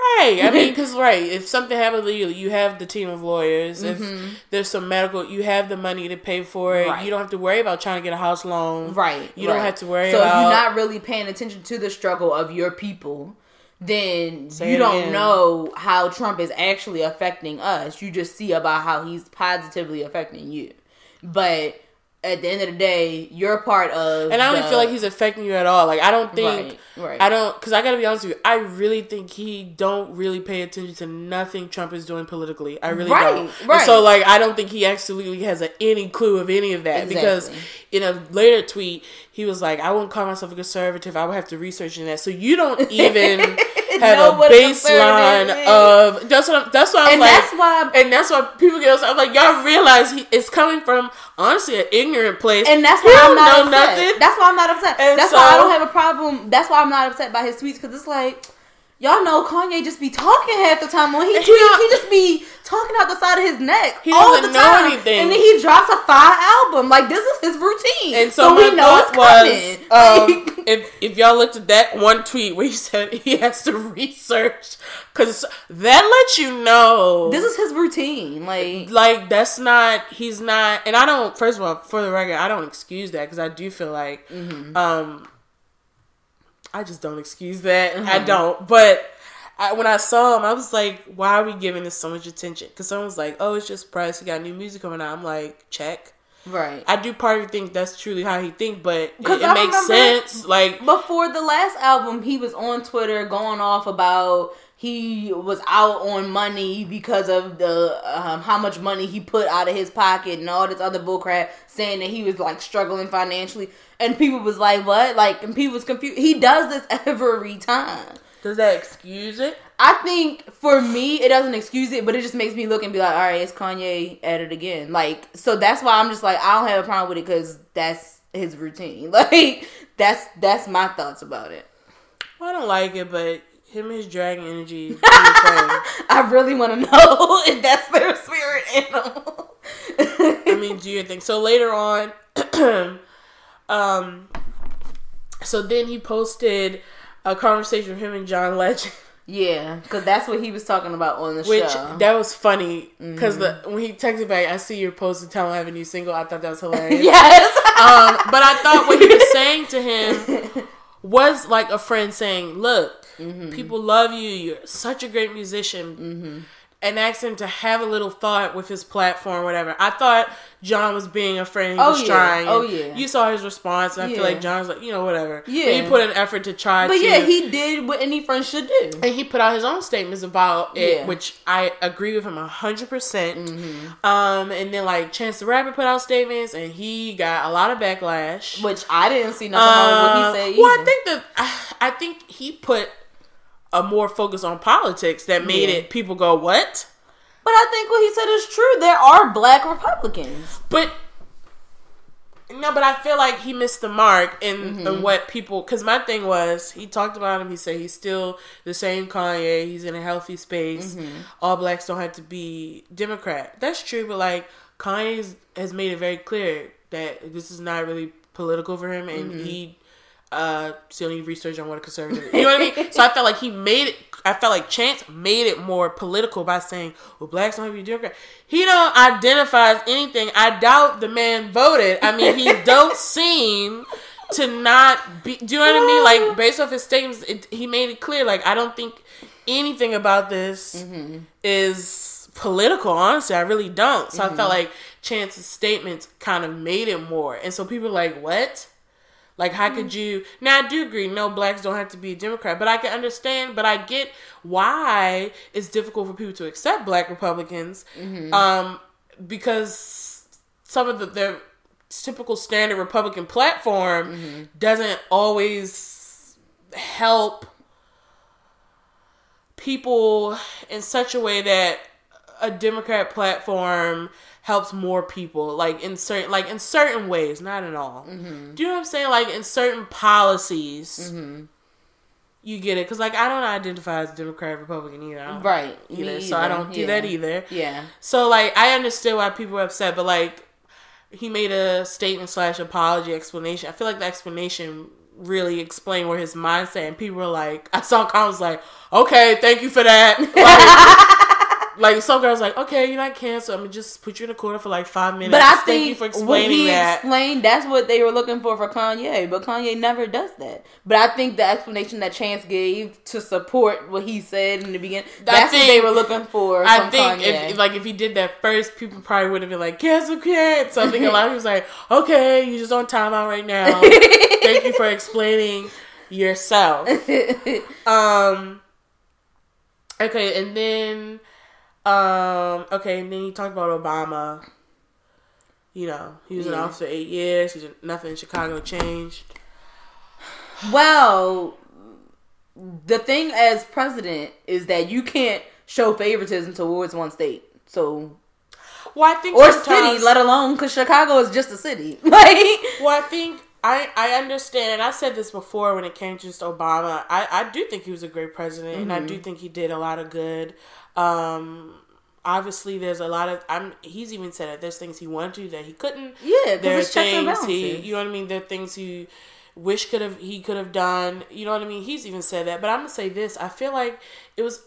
Right. I mean, because right, if something happens to you, you have the team of lawyers. Mm-hmm. If there's some medical, you have the money to pay for it. Right. You don't have to worry about trying to get a house loan. Right. You right. don't have to worry. So about... if you're not really paying attention to the struggle of your people, then you don't again. know how Trump is actually affecting us. You just see about how he's positively affecting you. But at the end of the day, you're part of. And I don't the, feel like he's affecting you at all. Like I don't think, right, right. I don't, because I gotta be honest with you, I really think he don't really pay attention to nothing Trump is doing politically. I really right, don't. Right. And so like I don't think he absolutely has a, any clue of any of that exactly. because in a later tweet he was like, I wouldn't call myself a conservative. I would have to research in that. So you don't even have a baseline of that's what I'm, that's why I'm and like, that's why and that's why people get upset. I'm like, y'all realize he, it's coming from honestly an ignorant place, and that's why I'm not upset. Nothing. That's why I'm not upset. And that's so, why I don't have a problem. That's why I'm not upset by his tweets because it's like Y'all know Kanye just be talking half the time when he tweets. He, he just be talking out the side of his neck he all the time, anything. and then he drops a five album. Like this is his routine, and so, so we know it's coming. Was, um, if if y'all looked at that one tweet where he said he has to research, because that lets you know this is his routine. Like like that's not he's not, and I don't. First of all, for the record, I don't excuse that because I do feel like mm-hmm. um I just don't excuse that. Mm-hmm. I don't. But I, when I saw him, I was like, why are we giving this so much attention? Because someone's like, oh, it's just press. You got new music coming out. I'm like, check. Right. I do partly think that's truly how he think, but it, it makes sense. Like Before the last album, he was on Twitter going off about he was out on money because of the um, how much money he put out of his pocket and all this other bullcrap, saying that he was like struggling financially, and people was like, "What?" Like, and people was confused. He does this every time. does that excuse it? I think for me, it doesn't excuse it, but it just makes me look and be like, all right, it's Kanye at it again. Like, so that's why I'm just like, I don't have a problem with it because that's his routine. Like, that's that's my thoughts about it. Well, I don't like it, but him his dragon energy. do his thing. I really want to know if that's their spirit animal. I mean, do you think So later on, um, so then he posted a conversation with him and John Legend, yeah, because that's what he was talking about on the which show. that was funny because the when he texted back, I see your post and tell him I have a new single. I thought that was hilarious. yes. Um, but I thought what he was saying to him was like a friend saying, "Look, Mm-hmm. people love you. You're such a great musician." Mm-hmm. And asked him to have a little thought with his platform, whatever. I thought John was being a friend. He Oh, was yeah. trying. Oh, yeah. You saw his response, and I feel like John's like, you know, whatever. Yeah. He put an effort to try but to. yeah, he did what any friend should do. and he put out his own statements about it, Yeah. which I agree with him a hundred percent. Mm-hmm. Um, and then like Chance the Rapper put out statements, and he got a lot of backlash. Which I didn't see nothing wrong with what Uh, he said. well, I either. think that I think he put a more focus on politics that made Yeah. it people go what, But I think what he said is true. There are black Republicans. but. No, but I feel like he missed the mark in, Mm-hmm. in what people. Because my thing was, he talked about him. He said he's still the same Kanye. He's in a healthy space. Mm-hmm. All blacks don't have to be Democrat. That's true, but like Kanye has made it very clear that this is not really political for him, and Mm-hmm. he uh still need research on what a conservative. is. You know what I mean? So I felt like he made it. I felt like Chance made it more political by saying, "Well, blacks don't have to be Democrat." He don't identify as anything. I doubt the man voted. I mean, he don't seem to not be. Do you know what I mean? Like based off his statements, it, he made it clear. Like I don't think anything about this is political. Honestly, I really don't. So I felt like Chance's statements kind of made it more, and so people were like, "What?" Like, how could you? Now, I do agree. No, blacks don't have to be a Democrat, but I can understand. But I get why it's difficult for people to accept black Republicans, um, because some of the their typical standard Republican platform doesn't always help people in such a way that a Democrat platform helps more people like in certain like in certain ways not in all mm-hmm. do you know what i'm saying like in certain policies mm-hmm. you get it because like i don't identify as democrat republican either Right. either, Me so i don't do Yeah. that either Yeah. so like I understood why people were upset, but like he made a statement slash apology explanation. I feel like the explanation really explained where his mindset and people were like I saw comments like, Okay, thank you for that. Like, like some girls like, Okay, you're not canceled, I'm gonna just put you in a corner for like five minutes. But I thank think you for what explaining he that. explained, that's what they were looking for for Kanye. But Kanye never does that. But I think the explanation that Chance gave to support what he said in the beginning, that's what they were looking for. I think Kanye. if like if he did that first, people probably would have been like, cancel can't. So I think a lot of people was like, okay, you're just on timeout right now. Thank you for explaining yourself. Um Okay, and then um okay, and then you talked about Obama. You know, he was in Yeah. office for eight years. He's nothing in Chicago changed. well, the thing as president is that you can't show favoritism towards one state. So Well, I think or city, let alone because Chicago is just a city. Like Well, I think I I understand, and I said this before when it came to just Obama. I I do think he was a great president, and I do Mm-hmm. think he did a lot of good. Um, obviously, there's a lot of I'm. He's even said that there's things he wanted to that he couldn't. yeah, There are it's checks and things he, you know what I mean. There are things he wish could have he could have done. You know what I mean. He's even said that, but I'm gonna say this. I feel like it was.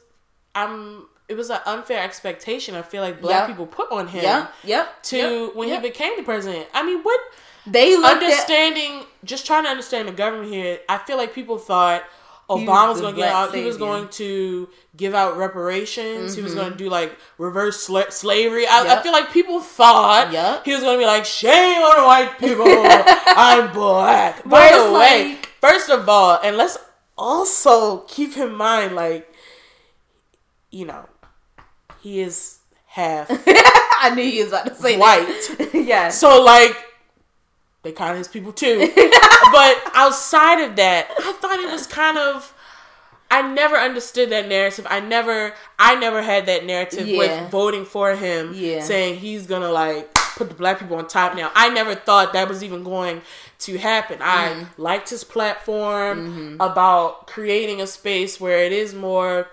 I'm. It was an unfair expectation. I feel like black Yeah. people put on him Yep, yep. to yep, when yep. he became the president. I mean, what they looked at understanding just trying to understand the government here i feel like people thought Obama was going to give out. Savior. He was going to give out reparations. Mm-hmm. He was going to do like reverse sla- slavery. I, yep. I, feel like people thought yep. he was going to be like, "Shame on white people, I'm black." By the way, like... first of all, and let's also keep in mind, like, you know, he is half. I knew he was about to say white. yeah. So like they kind of his people too. but outside of that, I thought it was kind of. I never understood that narrative. I never, I never had that narrative yeah. with voting for him, yeah. saying he's gonna like put the black people on top. Now, I never thought that was even going to happen. Mm. I mm-hmm. liked his platform mm-hmm. about creating a space where it is more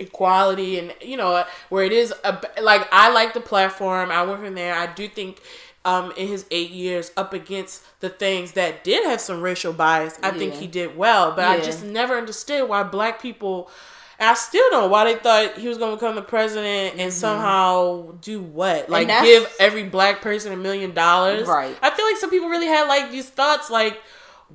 equality and you know where it is a, like I like the platform. I went from there. I do think um, in his eight years up against the things that did have some racial bias, I yeah. think he did well. But yeah. I just never understood why black people. I still don't, why they thought he was going to become the president and mm-hmm. somehow do what? Like give every black person a million dollars? Right. I feel like some people really had like these thoughts like,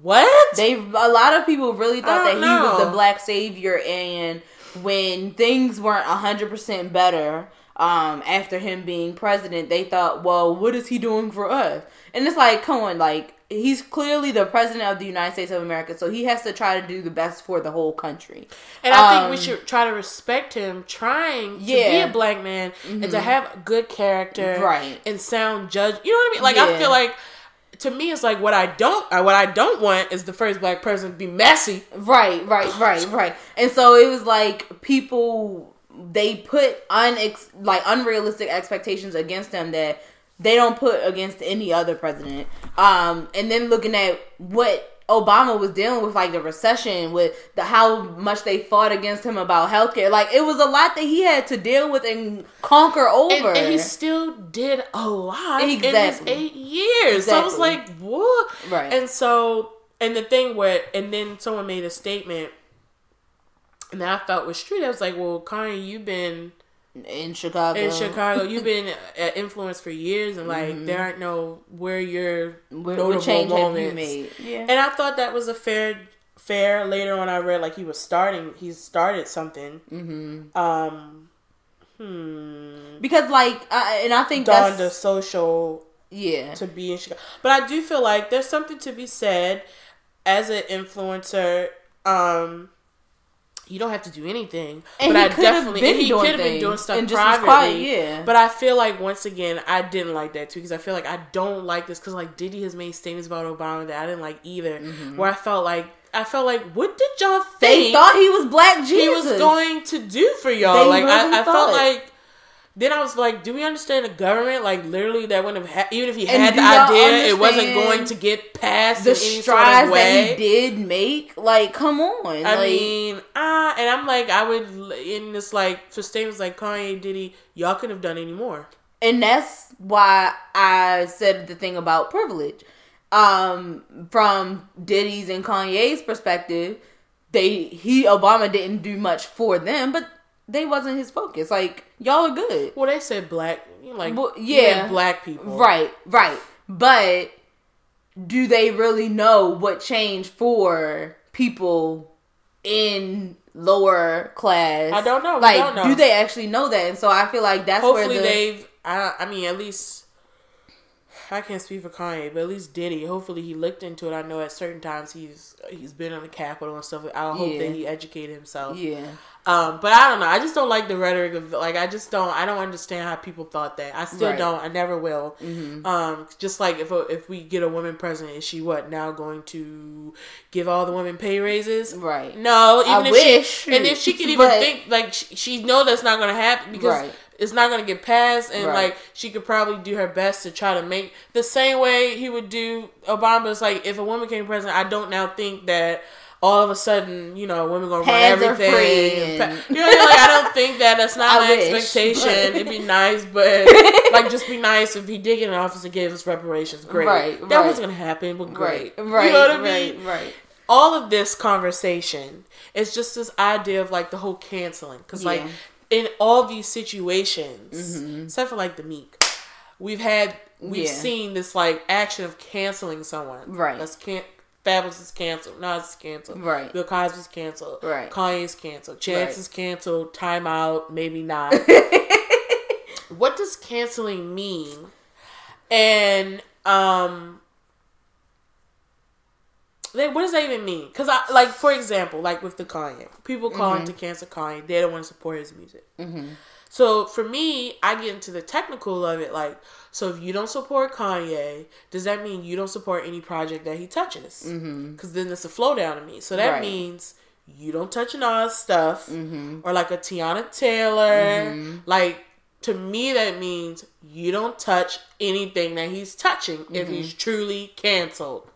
what? They a lot of people really thought that know. he was the black savior and when things weren't 100% better um, after him being president, they thought, well, what is he doing for us? And it's like, come on, like, he's clearly the president of the United States of America, so he has to try to do the best for the whole country. And I um, think we um, should try to respect him trying yeah. to be a black man mm-hmm. and to mm-hmm. have good character, right, and sound judge. You know what I mean? Like yeah. I feel like to me it's like what I don't uh, what I don't want is the first black person to be messy. Right, right, right, right. And so it was like people they put unex like unrealistic expectations against them that they don't put against any other president. Um, and then looking at what Obama was dealing with, like the recession, with the how much they fought against him about healthcare. Like it was a lot that he had to deal with and conquer over. And, and he still did a lot exactly. in his eight years. Exactly. So I was like, what? Right. And so, and the thing where, and then someone made a statement and I felt was true. I was like, well, Kanye, you've been in Chicago. In Chicago, you've been an influence for years, and like mm-hmm. there aren't no where your where, notable change moments. made? Yeah. And I thought that was a fair fair. Later on, I read like he was starting. He started something. Mm-hmm. Um. Hmm. Because like, I, and I think dawned that's social. Yeah. To be in Chicago, but I do feel like there's something to be said as an influencer. Um you don't have to do anything. And but I definitely and he could have been doing stuff privately. Quiet, yeah. But I feel like once again, I didn't like that too because I feel like I don't like this because like Diddy has made statements about Obama that I didn't like either. Mm-hmm. Where I felt like I felt like, what did y'all think? They thought he was Black Jesus. He was going to do for y'all. They like really I, I felt like then I was like, do we understand the government? Like literally, that wouldn't have ha- even if he had the idea, it wasn't going to get passed the strides sort of that he did make. Like, come on. I like, mean, ah, uh, and I'm like, I would in this like for statements like Kanye, Diddy, y'all couldn't have done any more. And that's why I said the thing about privilege. Um, from Diddy's and Kanye's perspective, they he Obama didn't do much for them, but they wasn't his focus. Like y'all are good. Well, they said black, like well, yeah, black people. Right, right. But do they really know what changed for people in lower class? I don't know. Like, don't know. do they actually know that? And so I feel like that's hopefully where the, they've. I, I mean, at least I can't speak for Kanye, but at least Diddy. Hopefully, he looked into it. I know at certain times he's he's been on the Capitol and stuff. I hope yeah. that he educated himself. Yeah. Um, but I don't know. I just don't like the rhetoric of like. I just don't. I don't understand how people thought that. I still right. don't. I never will. Mm-hmm. Um, just like if if we get a woman president, is she what now going to give all the women pay raises? Right. No. Even I if wish. She, and if she can even but, think like she, she know that's not going to happen because. Right it's not going to get passed and right. like she could probably do her best to try to make the same way he would do Obama's like if a woman came president I don't now think that all of a sudden, you know, women gonna run everything. You know, like I don't think that that's not I my wish, expectation. But... It'd be nice, but like just be nice if he did get in office and gave us reparations. Great, right? That right. wasn't gonna happen, but great, right? right you know what I mean? Right, right. All of this conversation is just this idea of like the whole canceling, because yeah. like in all these situations, mm-hmm. except for like the Meek, we've had we've yeah. seen this like action of canceling someone. Right. Let's can't Fabolous is canceled. Nas is canceled. Right. Bill Cosby's canceled. Right. Kanye's canceled. Chance Right. is canceled. Time out. Maybe not. what does canceling mean? And um like what does that even mean? Because I like, for example, like with the Kanye, people calling mm-hmm. to cancel Kanye, they don't want to support his music. Mm-hmm. So for me, I get into the technical of it. Like, so if you don't support Kanye, does that mean you don't support any project that he touches? Mm-hmm. Because then it's a flow down to me. So that Right. means you don't touch Nas stuff, or like a Teyana Taylor. Like to me, that means you don't touch anything that he's touching if he's truly canceled.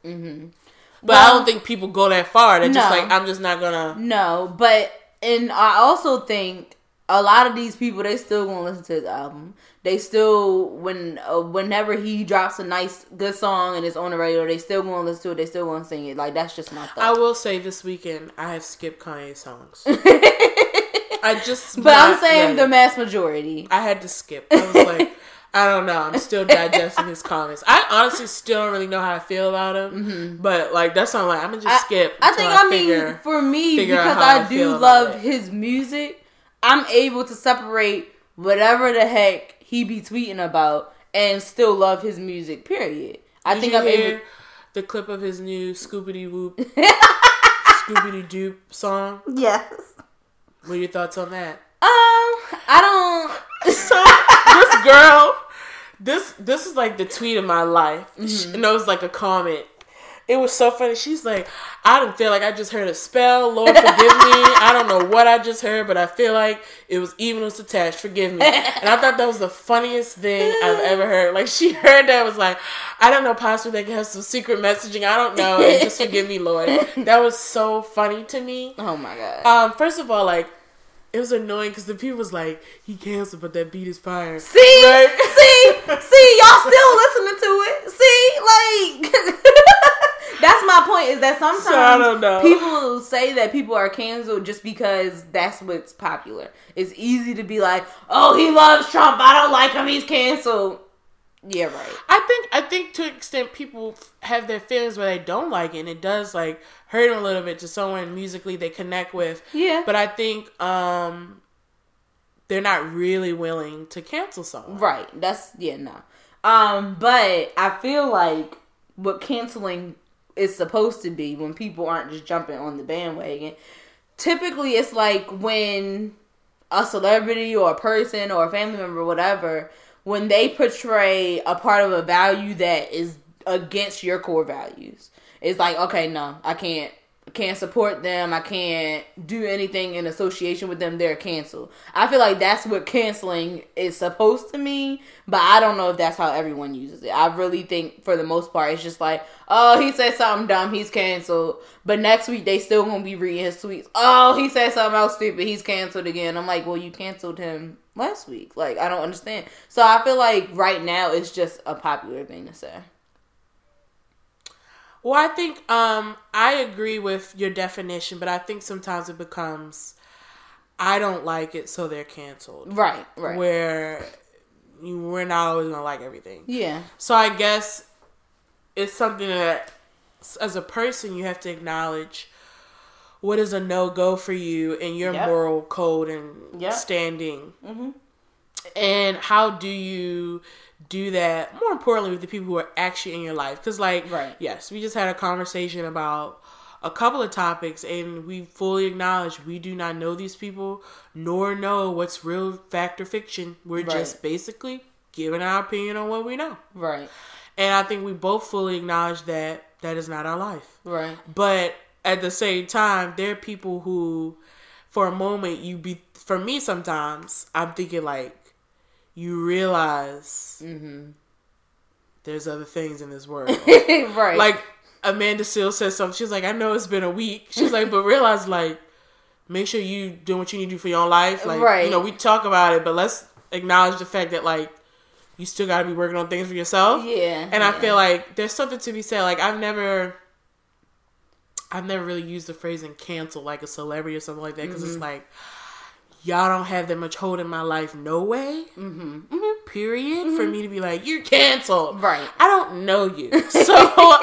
But I don't think people go that far. They're just like, I'm just not gonna. No, but and I also think a lot of these people they still gonna listen to his album. They still when uh, whenever he drops a nice good song and it's on the radio, they still gonna listen to it. They still gonna sing it. Like that's just my I will say this weekend I have skipped Kanye songs. I just, but I'm saying the mass majority. I had to skip. I was like, I don't know. I'm still digesting his comments. I honestly still don't really know how I feel about him. But like, that's why I'm like, I'm gonna just Mm-hmm. I- skip. I think I, figure- mean for me because I I, do love his music. I'm able to separate whatever the heck he be tweeting about and still love his music. Period. I Did think you I'm hear able. the clip of his new Scoopity Whoop, Scoopity Doop song. Yes. What are your thoughts on that? Um, I don't. so this girl, this this is like the tweet of my life. Mm-hmm. She- And it was like a comment. It was so funny. She's like, I didn't feel like I just heard a spell. Lord forgive me. I don't know what I just heard, but I feel like it was even was attached. Forgive me. And I thought that was the funniest thing I've ever heard. Like she heard that was like, I don't know, possibly they could have some secret messaging. I don't know. And just forgive me, Lord. That was so funny to me. Oh my god. Um, first of all, like it was annoying because the people was like, he canceled, but that beat is fire. See, Right. see, see, y'all still listening to it. See, like that's my point. Is that sometimes So, I don't know. people say that people are canceled just because that's what's popular. It's easy to be like, "Oh, he loves Trump. I don't like him. He's canceled." Yeah, right. I think I think to an extent people have their feelings where they don't like it, and it does like hurt them a little bit to someone musically they connect with. Yeah. But I think um they're not really willing to cancel someone. Right. That's yeah, no. Um, but I feel like what canceling is supposed to be when people aren't just jumping on the bandwagon. Typically it's like when a celebrity or a person or a family member or whatever, when they portray a part of a value that is against your core values. It's like, okay, no, I can't can't support them. I can't do anything in association with them. They're canceled. I feel like that's what canceling is supposed to mean, but I don't know if that's how everyone uses it. I really think for the most part, it's just like, oh, he said something dumb, he's canceled. But next week they still gonna be reading his tweets. Oh, he said something else stupid, he's canceled again. I'm like, well, you canceled him last week. Like, I don't understand. So I feel like right now it's just a popular thing to say. Well, I think um I agree with your definition, but I think sometimes it becomes I don't like it, so they're canceled. Right, right. Where you, we're not always gonna like everything. yeah. So I guess it's something that, as a person, you have to acknowledge what is a no go for you and your Yep. moral code and Yep. standing, Mm-hmm. and how do you do that? More importantly, with the people who are actually in your life, because like, Right. yes, we just had a conversation about a couple of topics and we fully acknowledge we do not know these people nor know what's real fact or fiction we're Right. just basically giving our opinion on what we know Right, and I think we both fully acknowledge that that is not our life. right. But at the same time, there are people who, for a moment, you be, for me, sometimes, I'm thinking like, you realize Mm-hmm. there's other things in this world. right. like, Amanda Seales says something. She's like, I know it's been a week. She's like, but realize, like, make sure you do what you need to do for your own life. Like, Right. you know, we talk about it, but let's acknowledge the fact that, like, you still got to be working on things for yourself. yeah. And I feel like there's something to be said. Like I've never, I've never really used the phrase "and cancel" like a celebrity or something like that because Mm-hmm. it's like y'all don't have that much hold in my life. No way. Mm-hmm. Mm-hmm. Period. For me to be like you're canceled. Right. I don't know you, so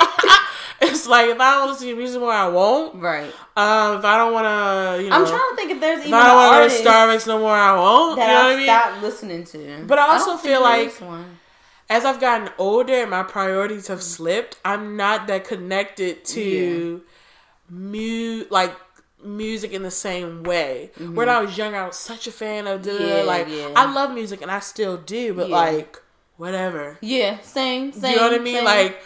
it's like if I don't listen to music more, I won't. Right. Um, if I don't want to, you know, I'm trying to think if there's if even I don't want to go to Starbucks no more, I won't. that you know I what I mean? stopped listening to. But I also don't feel like- one. As I've gotten older and my priorities have slipped, I'm not that connected to mu like music in the same way. When I was younger, I was such a fan of Mm-hmm. Yeah, like yeah. I love music and I still do, but Yeah. like whatever. Yeah, same, Do same. you know what I mean? same. Like,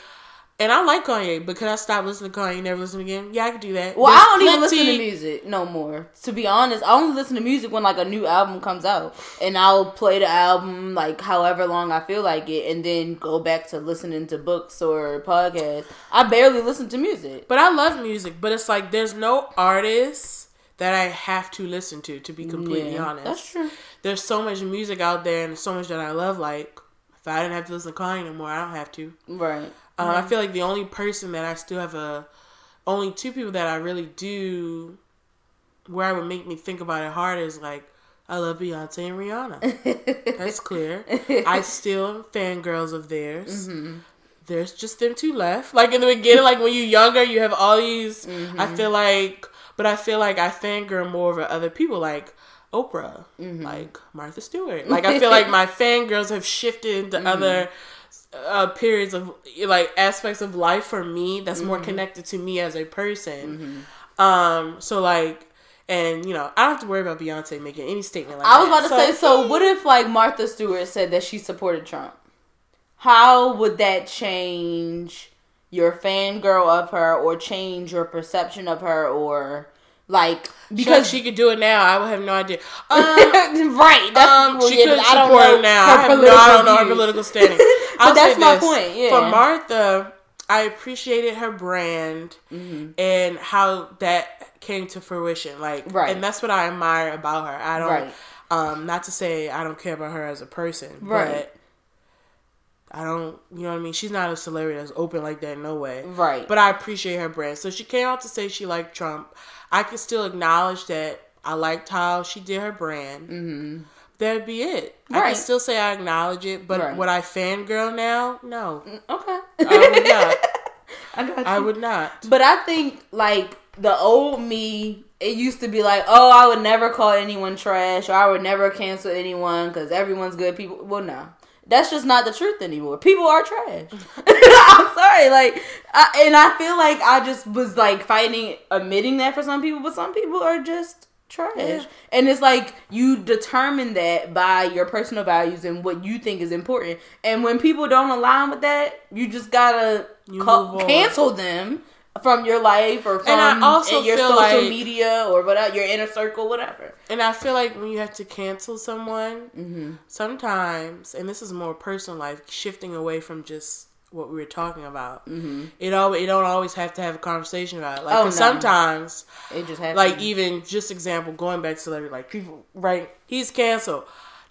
and I like Kanye, but could I stop listening to Kanye? and Never listen again? Yeah, I could do that. Well, There's I don't even listen to music no more. To be honest, I only listen to music when like a new album comes out, and I'll play the album like however long I feel like it, and then go back to listening to books or podcasts. I barely listen to music. But I love music, but it's like there's no artist that I have to listen to. To be completely Yeah, honest, that's true. There's so much music out there, and there's so much that I love. Like, if I didn't have to listen to Kanye anymore, I don't have to. Right. Um, I feel like the only person that I still have a, only two people that I really do, where I would make me think about it hard is like, I love Beyonce and Rihanna. That's clear. I still am fangirls of theirs. Mm-hmm. There's just them two left. Like in the beginning, like when you're younger, you have all these. Mm-hmm. I feel like, but I feel like I fangirl more over other people, like Oprah, Mm-hmm. like Martha Stewart. Like I feel like my fangirls have shifted into Mm-hmm. other uh, periods of like aspects of life for me that's more Mm-hmm. connected to me as a person. Um, so like, and you know, I don't have to worry about Beyonce making any statement like I was that. about to say, so what if like Martha Stewart said that she supported Trump? How would that change your fangirl of her or change your perception of her or like because because she could do it now, I would have no idea. Um, right. That's um, she yeah, could I don't support now. I, have no, I don't know her political standing. I'll that's my this. point, yeah. For Martha, I appreciated her brand Mm-hmm. and how that came to fruition. Like, Right. and that's what I admire about her. I don't. Right. Um, not to say I don't care about her as a person, Right. but I don't. You know what I mean? She's not a celebrity that's open like that. No way. Right. But I appreciate her brand. So she came out to say she liked Trump. I can still acknowledge that I liked how she did her brand. Mm-hmm. That'd be it. I can still say I acknowledge it, but Right. would I fangirl now? No, okay. I would not. I got you. I would not. But I think like the old me, it used to be like, oh, I would never call anyone trash, or I would never cancel anyone because everyone's good people. Well, no, that's just not the truth anymore. People are trash. I'm sorry, like, I, and I feel like I just was like fighting admitting that for some people, but some people are just trash. Yeah. And it's like you determine that by your personal values and what you think is important. And when people don't align with that, you just gotta You ca- cancel them from your life or from I also your social like- media or whatever, your inner circle, whatever. And I feel like when you have to cancel someone, Mm-hmm. sometimes, and this is more personal life, shifting away from just what we were talking about. Mm-hmm. It always, it don't always have to have a conversation about it. Like, Oh, no. sometimes, It just happens. like even just example, going back to celebrity, like people, right? He's canceled.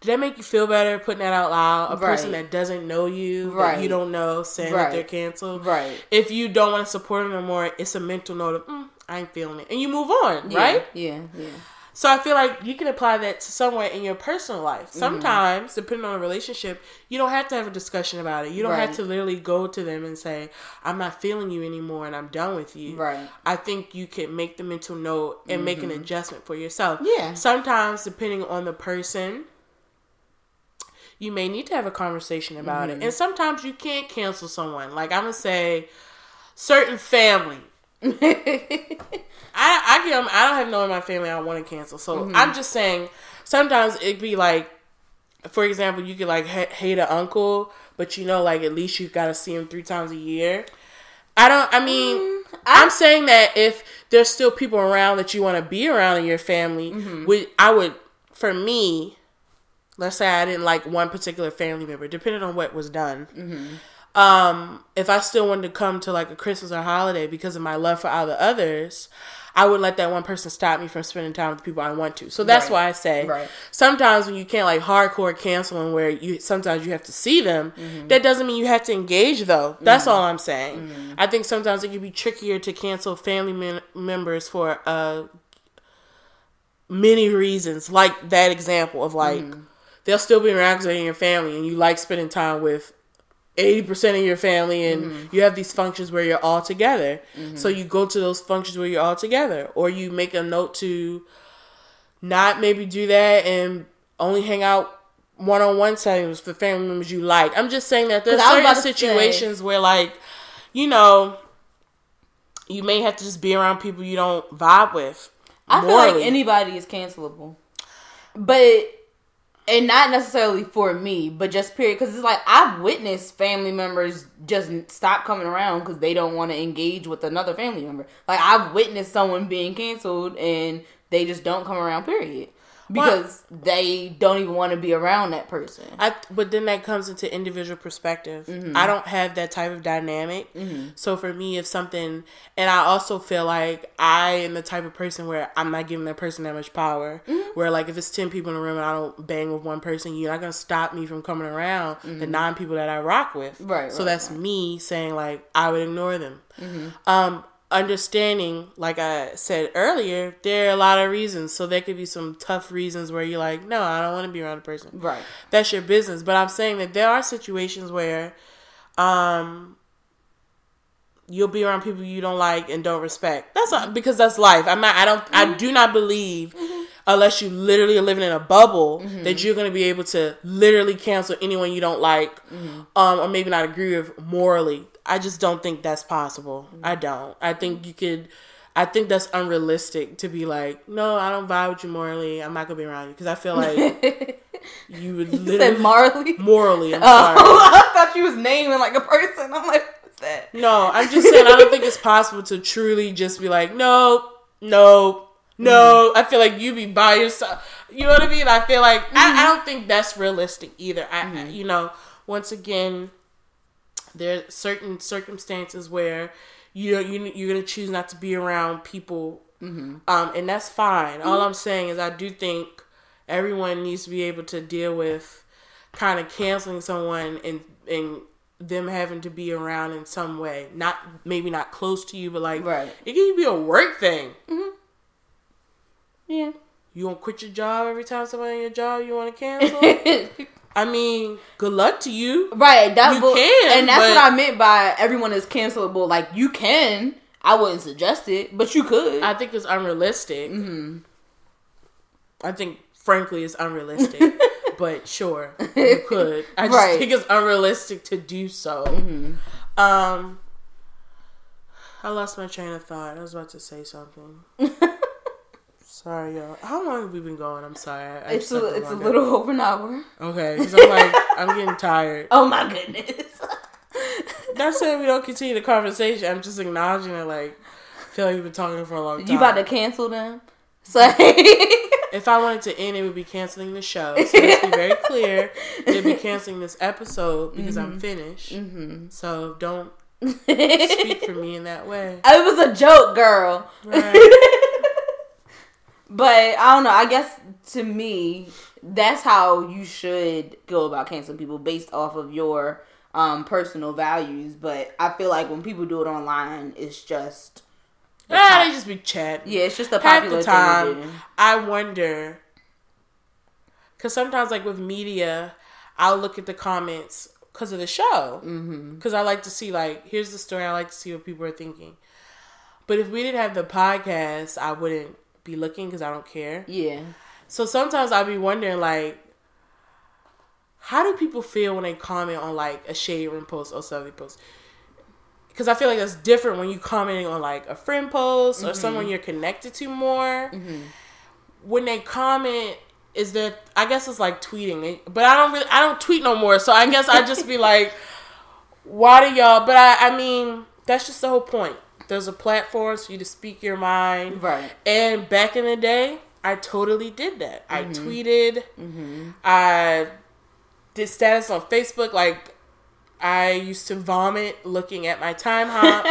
Did that make you feel better putting that out loud? A person Right. that doesn't know you, that Right. you don't know, saying Right. that they're canceled. right. If you don't want to support them anymore, it's a mental note of, mm, I ain't feeling it, and you move on, Yeah, right? Yeah, yeah. So I feel like you can apply that to somewhere in your personal life. Mm-hmm. Sometimes, depending on the relationship, you don't have to have a discussion about it. You don't have to literally go to them and say, "I'm not feeling you anymore, and I'm done with you." Right. I think you can make the mental note and make an adjustment for yourself. Mm-hmm. Yeah. Sometimes, depending on the person, you may need to have a conversation about Mm-hmm. it. And sometimes you can't cancel someone. Like I'm gonna say, certain family. I I can I don't have no in my family I want to cancel. So Mm-hmm. I'm just saying sometimes it'd be like for example, you could like ha- hate an uncle, but you know like at least you've got to see him 3 times a year. I don't I mean Mm, I'm saying that if there's still people around that you want to be around in your family, Mm-hmm. would I would for me let's say I didn't like one particular family member, depending on what was done. Mm-hmm. Um, if I still wanted to come to like a Christmas or holiday because of my love for all the others, I wouldn't let that one person stop me from spending time with the people I want to. So that's Right. why I say Right. sometimes when you can't like hardcore canceling where you sometimes you have to see them, Mm-hmm. that doesn't mean you have to engage though. That's all I'm saying. I think sometimes it can be trickier to cancel family men- members for uh many reasons, like that example of like Mm-hmm. They'll still be around because they're in your family and you like spending time with 80% of your family and mm-hmm. you have these functions where you're all together. Mm-hmm. So you go to those functions where you're all together or you make a note to not maybe do that and only hang out one-on-one settings with family members you like. I'm just saying that there's certain situations say, where like, you know, you may have to just be around people you don't vibe with. I feel like anybody is cancelable. But and not necessarily for me, but just period. Because it's like I've witnessed family members just stop coming around because they don't want to engage with another family member. Like I've witnessed someone being canceled and they just don't come around. Period because what? they don't even want to be around that person. I, but then that comes into individual perspective. Mm-hmm. I don't have that type of dynamic. Mm-hmm. So for me, if something, and I also feel like I am the type of person where I'm not giving that person that much power. Mm-hmm. Where like if it's ten people in a room and I don't bang with one person, you're not gonna stop me from coming around the mm-hmm. nine people that I rock with. Right. So right, that's right. me saying like I would ignore them. Mm-hmm. Um, understanding, like I said earlier, there are a lot of reasons. So there could be some tough reasons where you're like, no, I don't want to be around a person. Right. That's your business. But I'm saying that there are situations where um you'll be around people you don't like and don't respect. That's not, because that's life. I'm not I don't mm-hmm. I do not believe mm-hmm. unless you literally are living in a bubble mm-hmm. that you're going to be able to literally cancel anyone you don't like mm-hmm. um or maybe not agree with morally. I just don't think that's possible. Mm-hmm. I don't. I think you could. I think that's unrealistic to be like, no, I don't vibe with you morally. I'm not gonna be around you because I feel like you would literally said morally. Morally, I'm oh, sorry. I thought you was naming like a person. I'm like, what's that? No, I'm just saying. I don't think it's possible to truly just be like, no, no, no. Mm-hmm. I feel like you'd be by yourself. You know what I mean? I feel like mm-hmm. I, I, mm-hmm. don't think that's realistic either. I, mm-hmm. you know, once again, there are certain circumstances where you you you're gonna choose not to be around people, mm-hmm. um, and that's fine. Mm-hmm. All I'm saying is I do think everyone needs to be able to deal with kind of canceling someone and and them having to be around in some way. Not maybe not close to you, but like right. it can be a work thing. Mm-hmm. Yeah. You want to quit your job every time somebody in your job you want to cancel? I mean, good luck to you. Right, that you can, and that's what I meant by everyone is cancelable. Like you can, I wouldn't suggest it, but you could. I think it's unrealistic. Mm-hmm. I think, frankly, it's unrealistic. but sure, you could. I just right. think it's unrealistic to do so. Mm-hmm. Um, I lost my train of thought. I was about to say something. Sorry, y'all. How long have we been going? I'm sorry. I, it's a, it's a little over an hour. Okay, because I'm like I'm getting tired. Oh my goodness. Not saying we don't continue the conversation. I'm just acknowledging it. Like, I feel like we've been talking for a long time. You about to cancel them? So. if I wanted to end, it would be canceling the show. So let's be very clear. It'd be canceling this episode because mm-hmm. I'm finished. Mm-hmm. So don't speak for me in that way. It was a joke, girl. Right. But I don't know. I guess to me, that's how you should go about canceling people based off of your um, personal values. But I feel like when people do it online, it's just yeah, they just be chatting. Yeah, it's just a popular the time, thing I wonder because sometimes, like with media, I'll look at the comments because of the show because mm-hmm. I like to see like here's the story. I like to see what people are thinking. But if we didn't have the podcast, I wouldn't be looking because I don't care. Yeah. So sometimes I'll be wondering like, how do people feel when they comment on like a shade room post or something post? Because I feel like that's different when you commenting on like a friend post mm-hmm. or someone you're connected to more. Mm-hmm. When they comment, is that I guess it's like tweeting, but I don't really I don't tweet no more. So I guess I just be like, why do y'all? But I I mean that's just the whole point. There's a platform for you to speak your mind. Right. And back in the day, I totally did that. Mm-hmm. I tweeted. Mm-hmm. I did status on Facebook. Like I used to vomit looking at my Timehop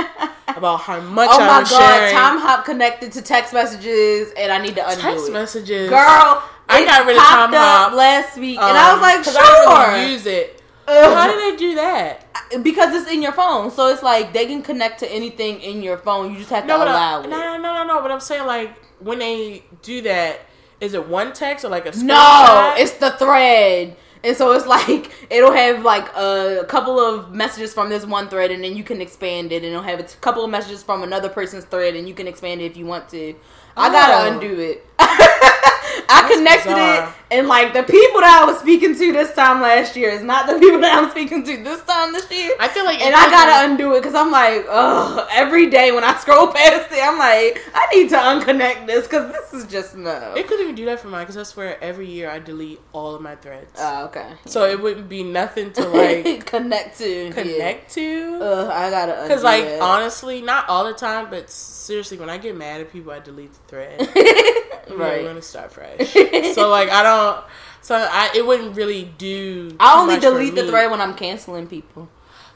about how much. Oh I my god, sharing. Timehop connected to text messages, and I need to undo text it. messages, girl. I got rid of Timehop last week, um, and I was like, sure. I really use it. Uh-huh. How did they do that? because it's in your phone, so it's like they can connect to anything in your phone. You just have to no, allow I, it. No, no, no, no, no. But I'm saying like when they do that, is it one text or like a? No, it's the thread. And so it's like it'll have like a couple of messages from this one thread, and then you can expand it, and it'll have a couple of messages from another person's thread, and you can expand it if you want to. I gotta Oh. undo it. I That's connected bizarre. it, and like the people that I was speaking to this time last year is not the people that I'm speaking to this time this year. I feel like and I gotta undo it because I'm like, ugh, every day when I scroll past it, I'm like, I need to unconnect this because this is just no. It couldn't even do that for mine because I swear every year I delete all of my threads. Oh, okay. so it wouldn't be nothing to like connect to. yeah. connect to. Ugh, I gotta undo Because like it. honestly, not all the time, but seriously, when I get mad at people, I delete the thread. Right. we're gonna start fresh. so like I don't. So I it wouldn't really do. I only delete the thread when I'm canceling people.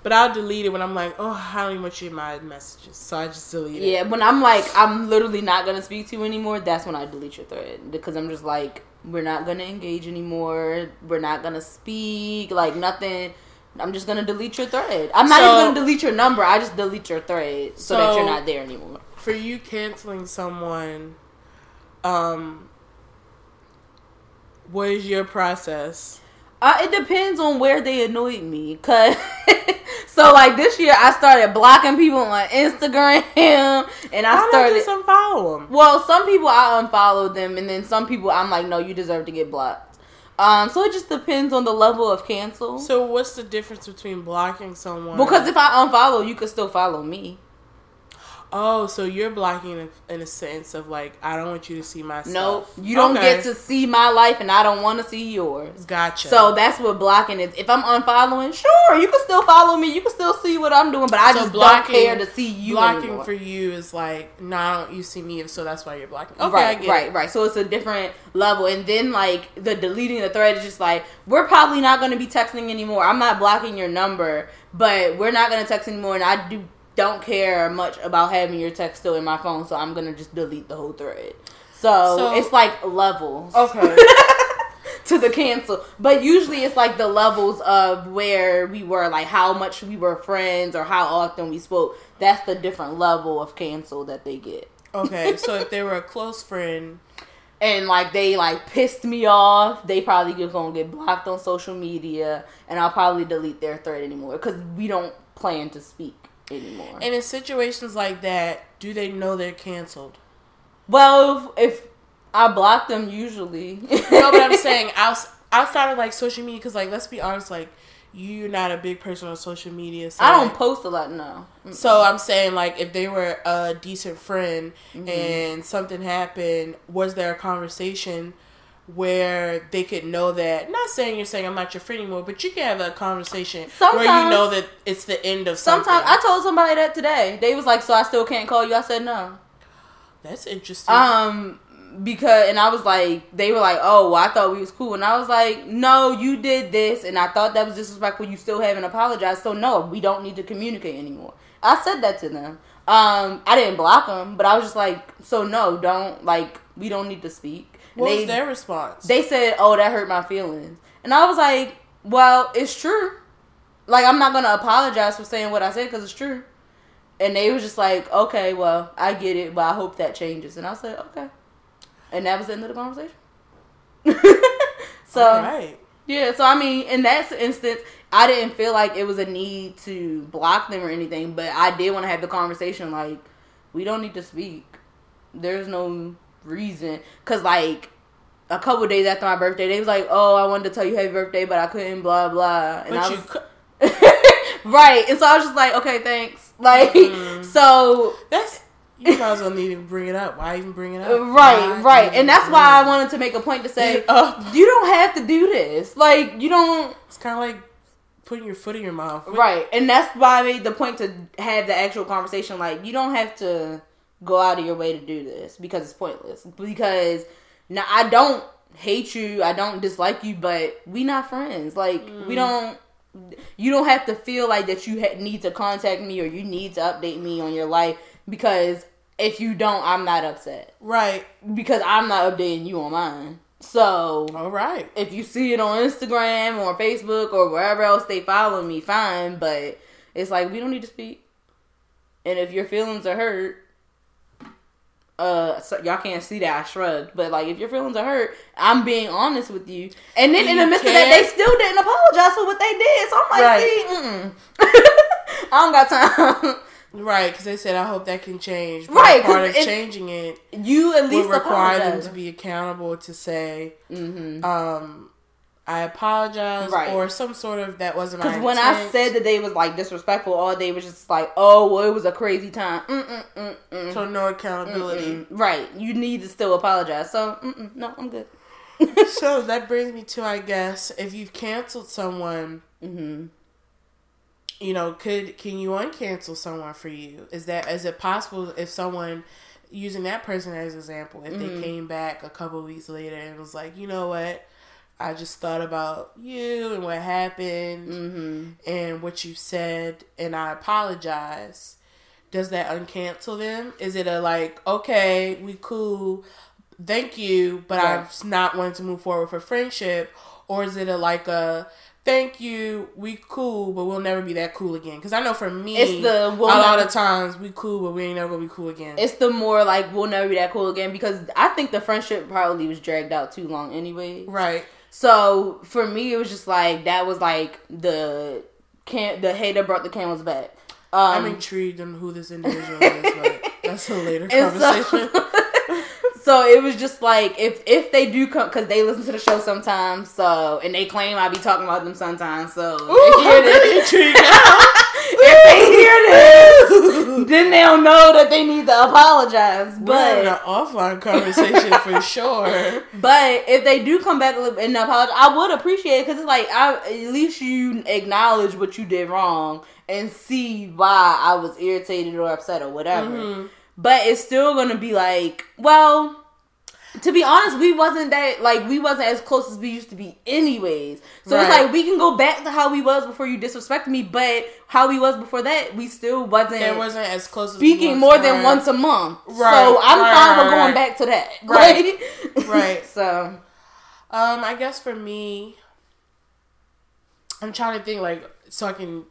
but I'll delete it when I'm like, oh, I don't even want you in my messages, so I just delete it. Yeah, when I'm like, I'm literally not gonna speak to you anymore. That's when I delete your thread because I'm just like, we're not gonna engage anymore. We're not gonna speak. Like nothing. I'm just gonna delete your thread. I'm not So- even gonna delete your number. I just delete your thread so, that you're not there anymore. For you canceling someone, um, what is your process? Uh, it depends on where they annoyed me. Cause so like this year, I started blocking people on Instagram, and I Why started. just unfollow them? Well, some people I unfollowed them, and then some people I'm like, no, you deserve to get blocked. Um, so it just depends on the level of cancel. So what's the difference between blocking someone? because if I unfollow, you could still follow me. Oh, so you're blocking in a, sense of like I don't want you to see my No, stuff. you don't Okay. get to see my life, and I don't want to see yours. Gotcha. So that's what blocking is. If I'm unfollowing, sure, you can still follow me. You can still see what I'm doing, but I So just blocking- don't care to see you. blocking anymore. for you is like no, I don't you see me, so that's why you're blocking. Okay, I right, right, it. right. So it's a different level, and then like the deleting the thread is just like we're probably not going to be texting anymore. I'm not blocking your number, but we're not going to text anymore, and I do don't care much about having your text still in my phone, so I'm going to just delete the whole thread. So, So- it's like levels. Okay. to the cancel. But usually it's like the levels of where we were, like how much we were friends or how often we spoke. That's the different level of cancel that they get. Okay, so if they were a close friend, And like they like pissed me off, they probably just gonna get blocked on social media, and I'll probably delete their thread anymore because we don't plan to speak anymore. and in situations like that, do they know they're canceled? well, if, if I block them, usually. No, but I'm saying outs- outside of like social media, because like let's be honest, like you're not a big person on social media. So I don't like- post a lot. No. So I'm saying like if they were a decent friend Mm-hmm. and something happened, was there a conversation where they could know that? Not saying you're saying I'm not your friend anymore, but you can have a conversation where you know that it's the end of something. Sometimes I told somebody that today. They was like, "So I still can't call you." I said no. That's interesting. Um, because and I was like, they were like, "Oh, well, I thought we was cool," and I was like, "No, you did this, and I thought that was disrespectful. You still haven't apologized, so no, we don't need to communicate anymore." I said that to them. Um, I didn't block them, but I was just like, "So no, don't like we don't need to speak." What they, was their response? they said, "Oh, that hurt my feelings," and I was like, "Well, it's true. Like, I'm not gonna apologize for saying what I said because it's true." And they was just like, "Okay, well, I get it, but I hope that changes." And I said, "Okay," and that was the end of the conversation. so right. yeah, so I mean, in that instance, I didn't feel like it was a need to block them or anything, but I did want to have the conversation. Like, we don't need to speak. There's no reason, cause like a couple days after my birthday, they was like, "Oh, I wanted to tell you happy birthday, but I couldn't." Blah blah. And But I you was cou- right, and so I was just like, "Okay, thanks." Like, Mhm. so that's you might don't need to bring it up. Why even bring it up? right, Why right, and that's why I wanted to make a point to say, you don't have to do this. Like, you don't. It's kind of like putting your foot in your mouth. Right. And that's why I made the point to have the actual conversation. Like, you don't have to go out of your way to do this because it's pointless. Because now I don't hate you, I don't dislike you, but we not friends. Like, we mm. don't. You don't have to feel like that you ha- need to contact me or you need to update me on your life because if you don't, I'm not upset Right. because I'm not updating you on mine. So All right. if you see it on Instagram or Facebook or wherever else they follow me, fine. But it's like we don't need to speak. And if your feelings are hurt, uh so y'all can't see that I shrugged, but like if your feelings are hurt, I'm being honest with you. And then in the midst of that, they still didn't apologize for what they did. So I'm like, right. see, I don't got time. Right, because they said, "I hope that can change." But right, part of it, changing it, you at least would require them to be accountable to say, mm-hmm. um, "I apologize," right. or some sort of that wasn't Because when I said that they was like disrespectful, all day was just like, "Oh, well, it was a crazy time." Mm-mm-mm-mm. So no accountability. Mm-mm. Right, you need to still apologize. So mm, mm, no, I'm good. so that brings me to, I guess, if you've canceled someone. Mm-hmm you know, could can you uncancel someone for you? Is that is it possible if someone using that person as an example, if mm-hmm. they came back a couple weeks later and was like, you know what, I just thought about you and what happened mm-hmm. and what you said, and I apologize. Does that uncancel them? Is it a like, okay, we cool, thank you, but. I'm not wanting to move forward for friendship, or is it a like a thank you, we cool, but we'll never be that cool again. Because I know for me, it's the we'll a lot of times we cool, but we ain't never gonna be cool again. It's the more like we'll never be that cool again because I think the friendship probably was dragged out too long anyway. Right. So for me, it was just like that was like the can the hater brought the camels back. Um, I'm intrigued on who this individual is, but that's a later conversation. So, So it was just like if if they do come because they listen to the show sometimes, so and they claim I be talking about them sometimes. So Ooh, hear this. if they hear this, then they'll know that they need to apologize. But We're having an offline conversation for sure. But if they do come back and apologize, I would appreciate it because it's like I at least you acknowledge what you did wrong and see why I was irritated or upset or whatever. Mm-hmm. But it's still gonna be like, well, to be honest, we wasn't that like we wasn't as close as we used to be, anyways. So right. it's like we can go back to how we was before you disrespected me, but how we was before that, we still wasn't. It wasn't as close. Speaking more than once a month, right? So I'm right, fine with going back to that, right? Right. so, um, I guess for me, I'm trying to think like so I can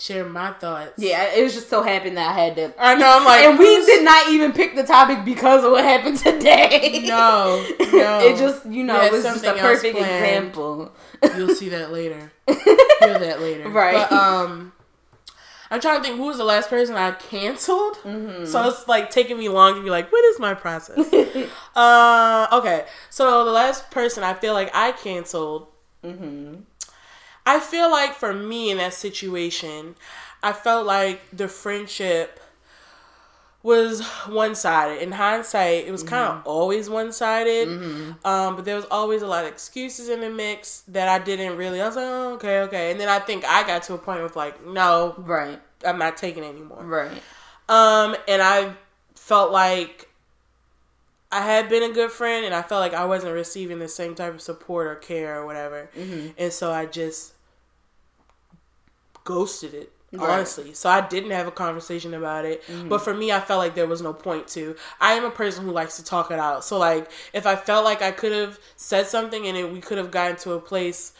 share my thoughts. Yeah, it was just so happened that I had to. I know. I'm like, and we did not even pick the topic because of what happened today. No, no. it just you know it was just a perfect example. You'll see that later. Hear that later. Right. But, um. I'm trying to think who was the last person I canceled. Mm-hmm. So it's like taking me long to be like, what is my process? uh, okay. So the last person I feel like I canceled mm-hmm. I feel like for me in that situation, I felt like the friendship was one sided. In hindsight, it was kind of mm-hmm. always one sided. Mm-hmm. Um, but there was always a lot of excuses in the mix that I didn't really. I was like, oh, okay, okay. And then I think I got to a point of like, no, right, I'm not taking it anymore. Right. Um, and I felt like I had been a good friend, and I felt like I wasn't receiving the same type of support or care or whatever. Mm-hmm. And so I just ghosted it. Right. Honestly, so I didn't have a conversation about it. Mm-hmm. But for me, I felt like there was no point to. I am a person who likes to talk it out. So like, if I felt like I could have said something and it, we could have gotten to a place,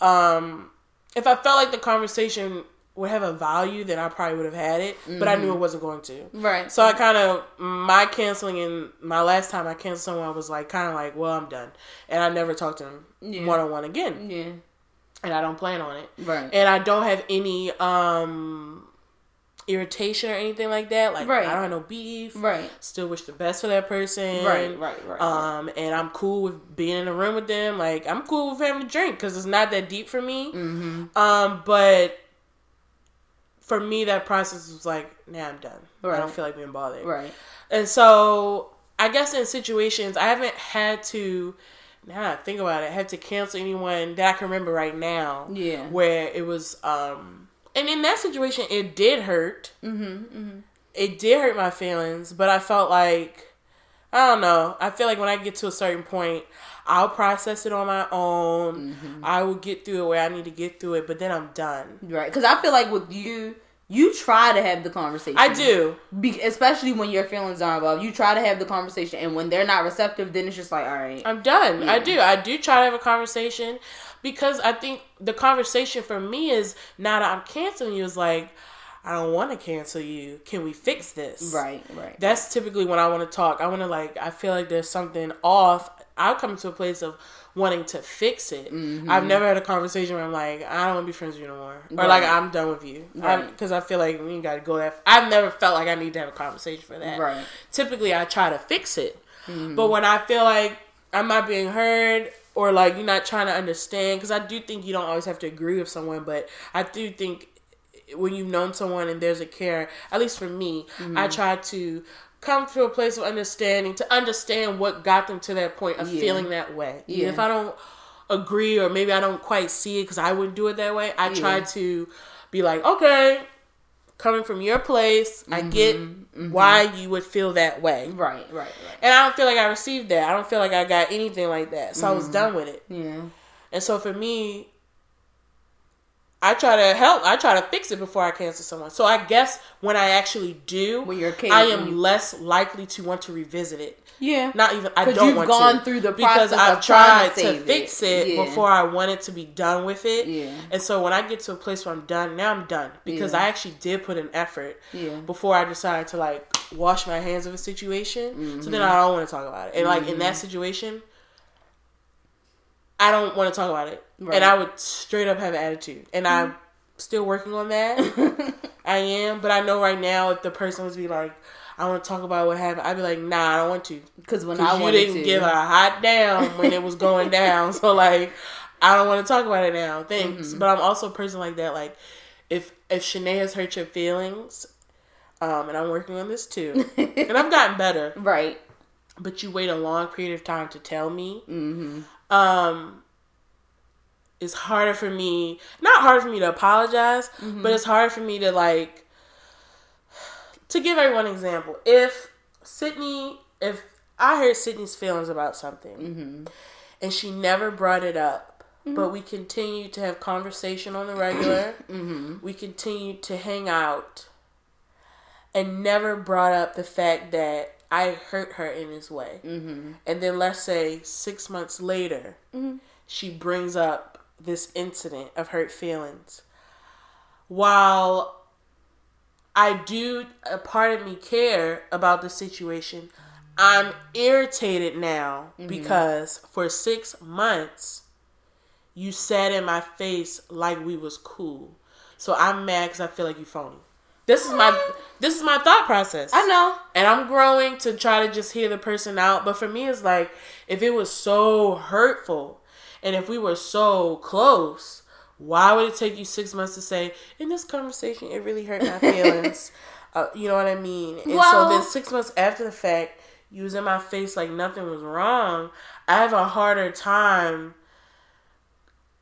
um, if I felt like the conversation would have a value, then I probably would have had it. Mm-hmm. But I knew it mm-hmm. wasn't going to. Right. So I kind of my canceling and my last time I canceled someone I was like kind of like, well, I'm done, and I never talked to them one on one again. Yeah and I don't plan on it. Right. And I don't have any um irritation or anything like that. Like right. I don't have no beef. Right. Still wish the best for that person. Right. Right. Right. Um, and I'm cool with being in a room with them. Like I'm cool with having a drink because it's not that deep for me. Mm-hmm. Um, but for me, that process was like, nah, I'm done. Right. I don't feel like being bothered. Right. And so I guess in situations I haven't had to now I think about it, I had to cancel anyone that I can remember right now. Yeah. Where it was, um, and in that situation, it did hurt. Mm-hmm, mm-hmm. It did hurt my feelings, but I felt like, I don't know. I feel like when I get to a certain point, I'll process it on my own. Mm-hmm. I will get through it where I need to get through it, but then I'm done. Right. Because I feel like with you, you try to have the conversation. I do, Be- especially when your feelings are involved. You try to have the conversation, and when they're not receptive, then it's just like, all right, I'm done. Yeah. I mm. do. I do try to have a conversation because I think the conversation for me is now that I'm canceling you is like. I don't want to cancel you. Can we fix this? Right, right. That's typically when I want to talk. I want to like. I feel like there's something off. I'll come to a place of wanting to fix it. Mm-hmm. I've never had a conversation where I'm like, I don't want to be friends with you no more, or Right. like I'm done with you, Right. because I feel like we ain't got to go that. I've never felt like I need to have a conversation for that. Right. Typically, I try to fix it, Mm-hmm. but when I feel like I'm not being heard. Or like you're not trying to understand, because I do think you don't always have to agree with someone, but I do think when you've known someone and there's a care, at least for me, Mm-hmm. I try to come to a place of understanding to understand what got them to that point of Yeah. feeling that way. Even Yeah. If I don't agree or maybe I don't quite see it because I wouldn't do it that way, I try to be like, okay, coming from your place, I get Mm-hmm. why you would feel that way. Right, right, right. And I don't feel like I received that. I don't feel like I got anything like that. So I Mm-hmm. was done with it. Yeah. And so for me, I try to help. I try to fix it before I cancel someone. So I guess when I actually do, When you're I am you- less likely to want to revisit it. Yeah. Not even I don't you've want gone to through the because I've tried to to, fix it. it Yeah. before I wanted to be done with it. Yeah. And so when I get to a place where I'm done, now I'm done because Yeah. I actually did put an effort Yeah. before I decided to like wash my hands of a situation. So Mm-hmm. then I don't want to talk about it. And like in that situation, I don't want to talk about it. Right. And I would straight up have an attitude. And I'm still working on that. I am, but I know right now if the person was be like, I want to talk about what happened, I'd be like, nah, I don't want to. Because when I Because you didn't to, give a hot down when it was going down. So like I don't want to talk about it now. Thanks. Mm-hmm. But I'm also a person like that. Like if if Shanae has hurt your feelings, um, and I'm working on this too. and I've gotten better. right. But you wait a long period of time to tell me. Mm-hmm. Um it's harder for me not hard for me to apologize, Mm-hmm. but it's hard for me to like to give everyone an example. If Sydney if I heard Sydney's feelings about something Mm-hmm. and she never brought it up, but we continued to have conversation on the regular. Mm-hmm. We continued to hang out and never brought up the fact that I hurt her in this way. Mm-hmm. And then let's say six months later, she brings up this incident of hurt feelings. While I do, a part of me care about the situation, I'm irritated now because for six months, you sat in my face like we was cool. So I'm mad because I feel like you phony. This is my this is my thought process. I know. And I'm growing to try to just hear the person out. But for me, it's like if it was so hurtful and if we were so close, why would it take you six months to say, in this conversation, it really hurt my feelings? uh, you know what I mean? And Well- so then six months after the fact, you was in my face like nothing was wrong. I have a harder time.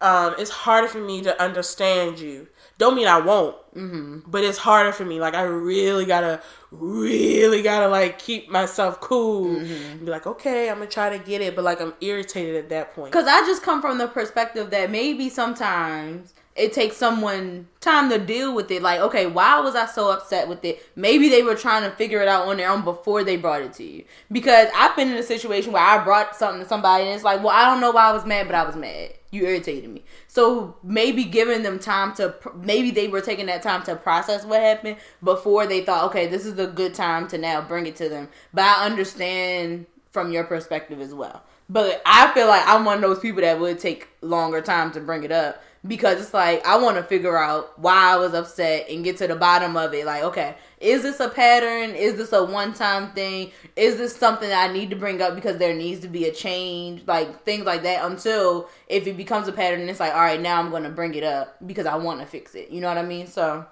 Um, it's harder for me to understand you. Don't mean I won't Mm-hmm. but it's harder for me. Like I really gotta, really gotta like keep myself cool Mm-hmm. and be like, okay, I'm gonna try to get it, but like I'm irritated at that point. Because I just come from the perspective that maybe sometimes it takes someone time to deal with it. Like, okay, why was I so upset with it? Maybe they were trying to figure it out on their own before they brought it to you. Because I've been in a situation where I brought something to somebody and it's like, well, I don't know why I was mad, but I was mad. You irritated me. So maybe giving them time to, maybe they were taking that time to process what happened before they thought, okay, this is a good time to now bring it to them. But I understand from your perspective as well. But I feel like I'm one of those people that would take longer time to bring it up because it's like I want to figure out why I was upset and get to the bottom of it. Like, okay, is this a pattern? Is this a one time thing? Is this something that I need to bring up because there needs to be a change? Like things like that until if it becomes a pattern, it's like, all right, now I'm going to bring it up because I want to fix it. You know what I mean? So.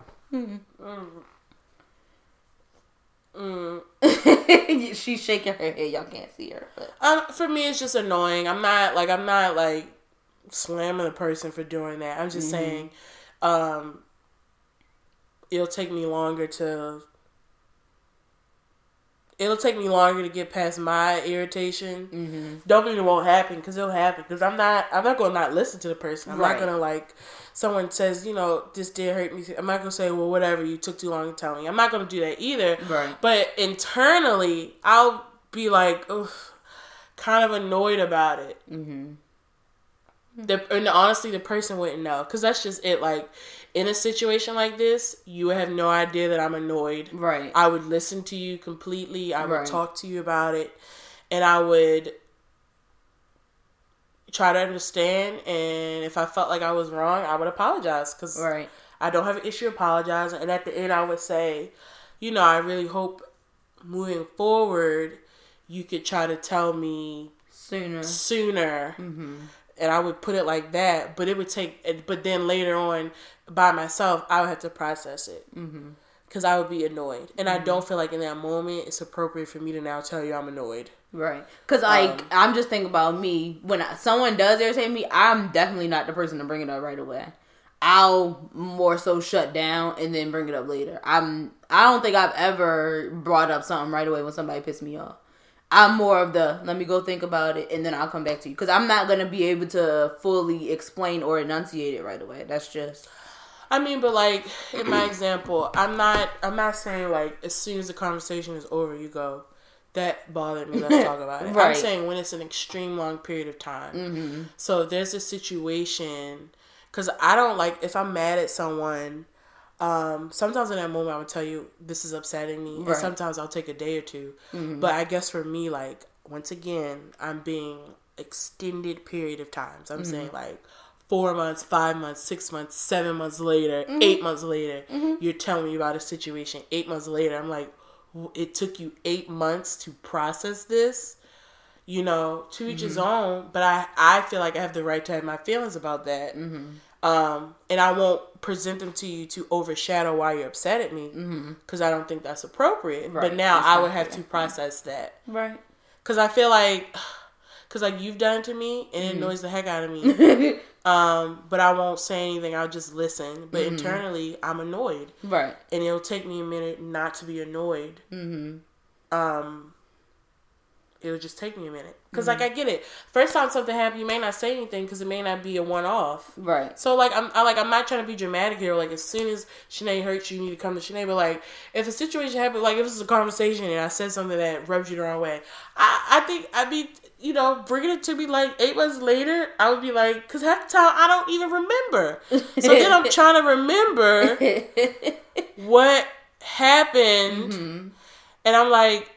Mm. She's shaking her head. Y'all can't see her, but Um, for me, it's just annoying. I'm not like I'm not like slamming a person for doing that. I'm just saying, um, it'll take me longer to. It'll take me longer to get past my irritation. Mm-hmm. Don't mean it won't happen because it'll happen. Because I'm not. I'm not gonna not listen to the person. I'm Right. not gonna like. Someone says, you know, this did hurt me. I'm not gonna say, well, whatever. You took too long to tell me. I'm not gonna do that either. Right. But internally, I'll be like, ugh, kind of annoyed about it. mm-hmm. The and honestly the person wouldn't know because that's just it. Like in a situation like this, you would have no idea that I'm annoyed. Right. I would listen to you completely. I would Right. talk to you about it, and I would try to understand. And if I felt like I was wrong, I would apologize because Right. I don't have an issue apologizing. And at the end, I would say, you know, I really hope moving forward, you could try to tell me Sooner. sooner. Mm-hmm. And I would put it like that, but it would take. But then later on, by myself, I would have to process it Mm-hmm. because I would be annoyed, and I don't feel like in that moment it's appropriate for me to now tell you I'm annoyed. Right. Because, like, Um, I'm just thinking about me. When I, someone does irritate me, I'm definitely not the person to bring it up right away. I'll more so shut down and then bring it up later. I'm. I don't think I've ever brought up something right away when somebody pissed me off. I'm more of the let me go think about it and then I'll come back to you because I'm not gonna be able to fully explain or enunciate it right away. That's just I mean, but like in my example, I'm not. I'm not saying like as soon as the conversation is over, you go. That bothered me. Let's talk about it. I'm saying when it's an extreme long period of time. mm-hmm. So there's a situation, because I don't like if I'm mad at someone. Um, sometimes in that moment, I would tell you this is upsetting me, and sometimes I'll take a day or 2 Mm-hmm. But I guess for me, like once again, I'm being extended period of times. I'm saying Mm-hmm. like four months, five months, six months, seven months later, Mm-hmm. eight months later, you're telling me about a situation. Eight months later, I'm like, it took you eight months to process this you know, to each his own. But I, I feel like I have the right to have my feelings about that. Um, and I won't present them to you to overshadow why you're upset at me because I don't think that's appropriate. Right. But now That's I would have to process that right. because I feel like, because like you've done to me and it annoys the heck out of me. um, but I won't say anything. I'll just listen. But internally, I'm annoyed, right. and it'll take me a minute not to be annoyed. Mm-hmm. um it'll just take me a minute because like i get it first time something happens you may not say anything because it may not be a one-off Right. so like i'm I, like i'm not trying to be dramatic here like as soon as Sinead hurts you you need to come to Sinead but like if a situation happens like if this is a conversation and i said something that rubs you the wrong way i i think i'd be you know bringing it to me like eight months later i would be like because half the time i don't even remember so then i'm trying to remember what happened Mhm. and I'm like,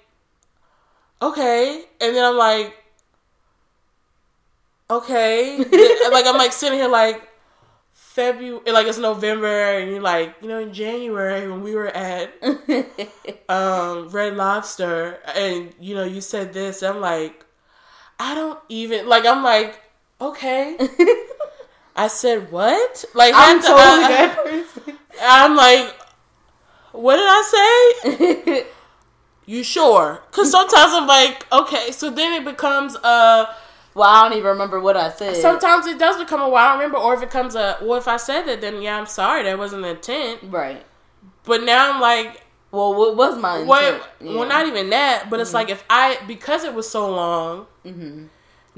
okay. And then I'm like, okay. Like I'm like sitting here like February, like it's November, and you're like, you know, in January when we were at um, Red Lobster, and you know, you said this. I'm like, I don't even like. I'm like, okay. I said what? Like I'm totally I- that person. I'm like, what did I say? You sure? Because sometimes I'm like, okay, so then it becomes a. well, I don't even remember what I said. Sometimes it does become a well, I don't remember, or if it comes a well, if I said that, then yeah, I'm sorry, that wasn't the intent. right. But now I'm like, Well, what was my intent? what? Yeah. Well, not even that, but it's like if I because it was so long. Mm-hmm.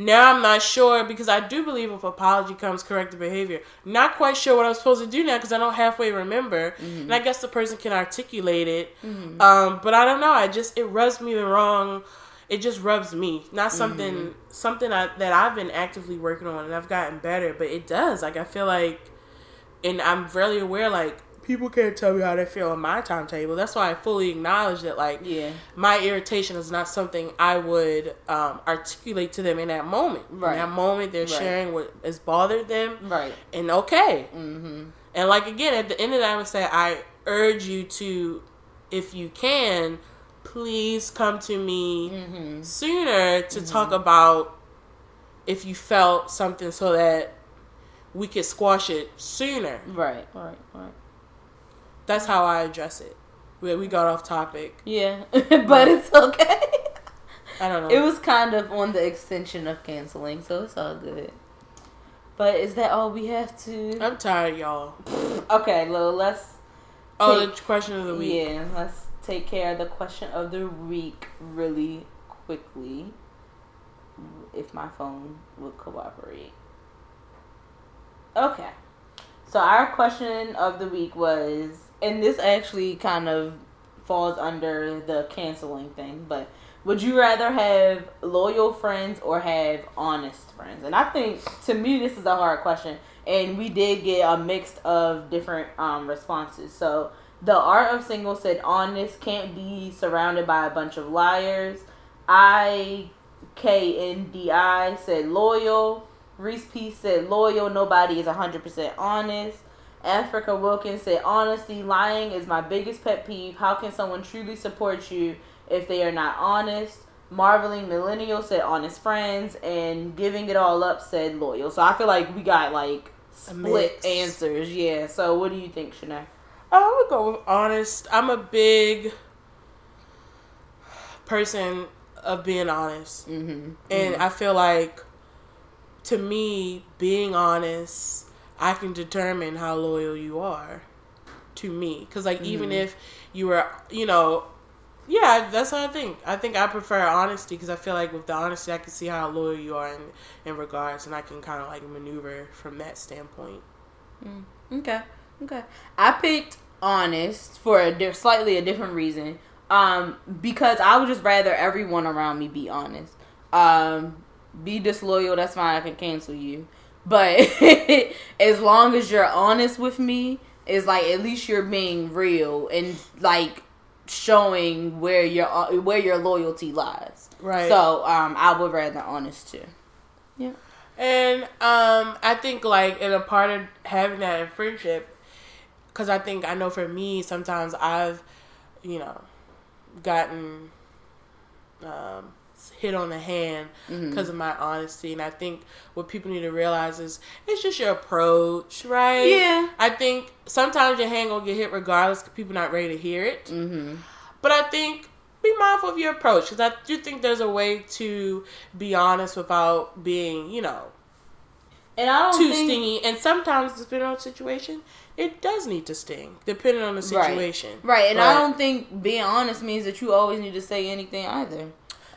Now I'm not sure because I do believe if apology comes corrective behavior. Not quite sure what I'm supposed to do now because I don't halfway remember, Mm-hmm. and I guess the person can articulate it. Um, but I don't know. I just it rubs me the wrong. It just rubs me. Not something Mm-hmm. something I, that I've been actively working on and I've gotten better. But it does. Like I feel like, and I'm really aware. Like people can't tell me how they feel on my timetable. That's why I fully acknowledge that. Like Yeah. my irritation is not something I would um, articulate to them in that moment. Right. In that moment, they're Right. sharing what has bothered them, Right. and okay. Mm-hmm. And like again, at the end of that, I would say I urge you to, if you can, please come to me Mm-hmm. sooner to talk about if you felt something, so that we could squash it sooner. Right. Right. Right. That's how I address it. We, we got off topic. Yeah, but it's okay. I don't know. It was kind of on the extension of canceling, so it's all good. But is that all we have to? I'm tired, y'all. Okay, Lil, let's Oh, take- the question of the week. yeah, let's take care of the question of the week really quickly. If my phone would cooperate. Okay. So our question of the week was, and this actually kind of falls under the canceling thing, but Would you rather have loyal friends or have honest friends? And I think to me this is a hard question. And we did get a mix of different um, responses. So the art of single said honest can't be surrounded by a bunch of liars. I K N D I said loyal. Reese P said loyal. Nobody is hundred percent honest. Africa Wilkins said honesty. Lying is my biggest pet peeve. How can someone truly support you if they are not honest? Marveling Millennial said honest friends, and giving it all up said loyal. So I feel like we got like split answers. Yeah. So what do you think, Shanae? I would go with honest. I'm a big person of being honest, Mm-hmm. and mm-hmm. I feel like to me, being honest, I can determine how loyal you are to me. Because like even mm-hmm. if you were, you know. Yeah, that's what I think. I think I prefer honesty because I feel like with the honesty, I can see how loyal you are in, in regards, and I can kind of like maneuver from that standpoint. Mm. Okay. Okay. I picked honest for a di- slightly a different reason. Um, because I would just rather everyone around me be honest. Um, be disloyal, that's fine. I can cancel you. But as long as you're honest with me, it's like at least you're being real and like showing where your uh, where your loyalty lies. Right. So um, I would rather honest too. Yeah. And um, I think like in a part of having that in friendship, because I think I know for me sometimes I've, you know, gotten um, hit on the hand Mm-hmm. because of my honesty, and I think what people need to realize is it's just your approach, right? Yeah. I think sometimes your hand gonna get hit regardless because people not ready to hear it. Mm-hmm. But I think be mindful of your approach because I do think there's a way to be honest without being, you know, And I don't too think, stingy. And sometimes, depending on the situation, it does need to sting, depending on the situation. Right, right. and I don't think being honest means that you always need to say anything either.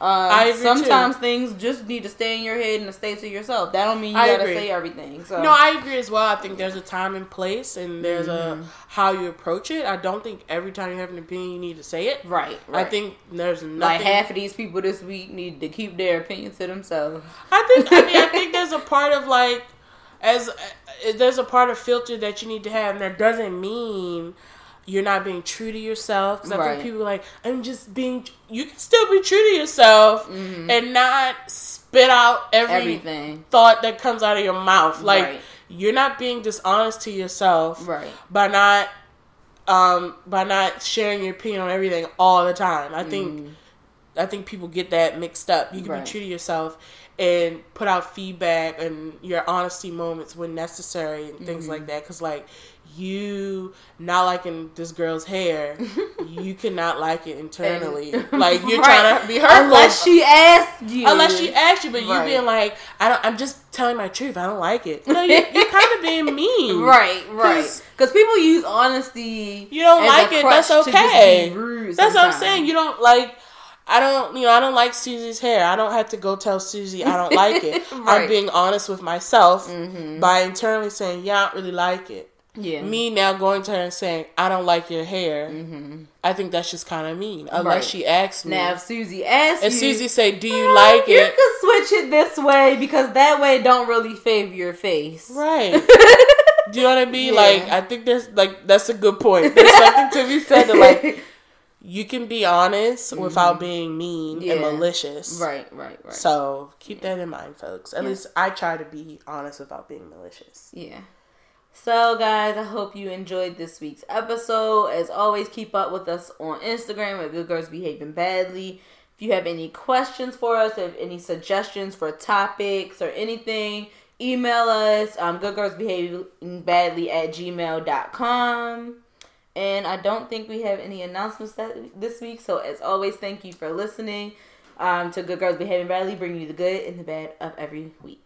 Uh, I agree, sometimes things just need to stay in your head and to stay to yourself. That don't mean you I gotta agree. say everything. So No, I agree as well. I think there's a time and place, and there's Mm-hmm. a how you approach it. I don't think every time you have an opinion, you need to say it. right, I think there's nothing. like half of these people this week need to keep their opinion to themselves. I think. I mean, I think there's a part of like, as uh, there's a part of filter that you need to have, and that doesn't mean you're not being true to yourself. Because I Right. think people are like, I'm just being. You can still be true to yourself Mm-hmm. and not spit out every Everything. thought that comes out of your mouth. Like Right. you're not being dishonest to yourself Right. by not um by not sharing your opinion on everything all the time. I think I think people get that mixed up. You can Mm. Right. be true to yourself and put out feedback and your honesty moments when necessary and things Mm-hmm. like that. Because like you not liking this girl's hair, you cannot like it internally. like you're Right. trying to be hurtful. Unless she asked you. Unless she asked you, but you Right. being like, I don't. I'm just telling my truth. I don't like it. No, you, you're kind of being mean. Right, right. Because people use honesty. You don't like it. That's crutch to just okay. That's what I'm saying. You don't like. I don't. You know. I don't like Susie's hair. I don't have to go tell Susie I don't like it. Right. Mm-hmm. I'm being honest with myself by internally saying, "Yeah, I don't really like it." Yeah. Me now going to her and saying, "I don't like your hair." I think that's just kind of mean. Unless Mm-hmm. Right. she asks me. Now, if Susie asks if you, Susie say, "Do you "Oh, like you it?" can switch it this way because that way don't really favor your face. Right. Do you know what I mean? Yeah. Like, I think there's like that's a good point. There's something to be said that like you can be honest without being mean and Mm-hmm. Malicious. right, right, right. So keep that in mind, folks. At least I try to be honest without being malicious. Yeah. So, guys, I hope you enjoyed this week's episode. As always, keep up with us on Instagram at Good Girls Behaving Badly. If you have any questions for us, if any suggestions for topics or anything, email us um, goodgirlsbehaving at gmail.com. And I don't think we have any announcements that this week. So, as always, thank you for listening um, to Good Girls Behaving Badly, bringing you the good and the bad of every week.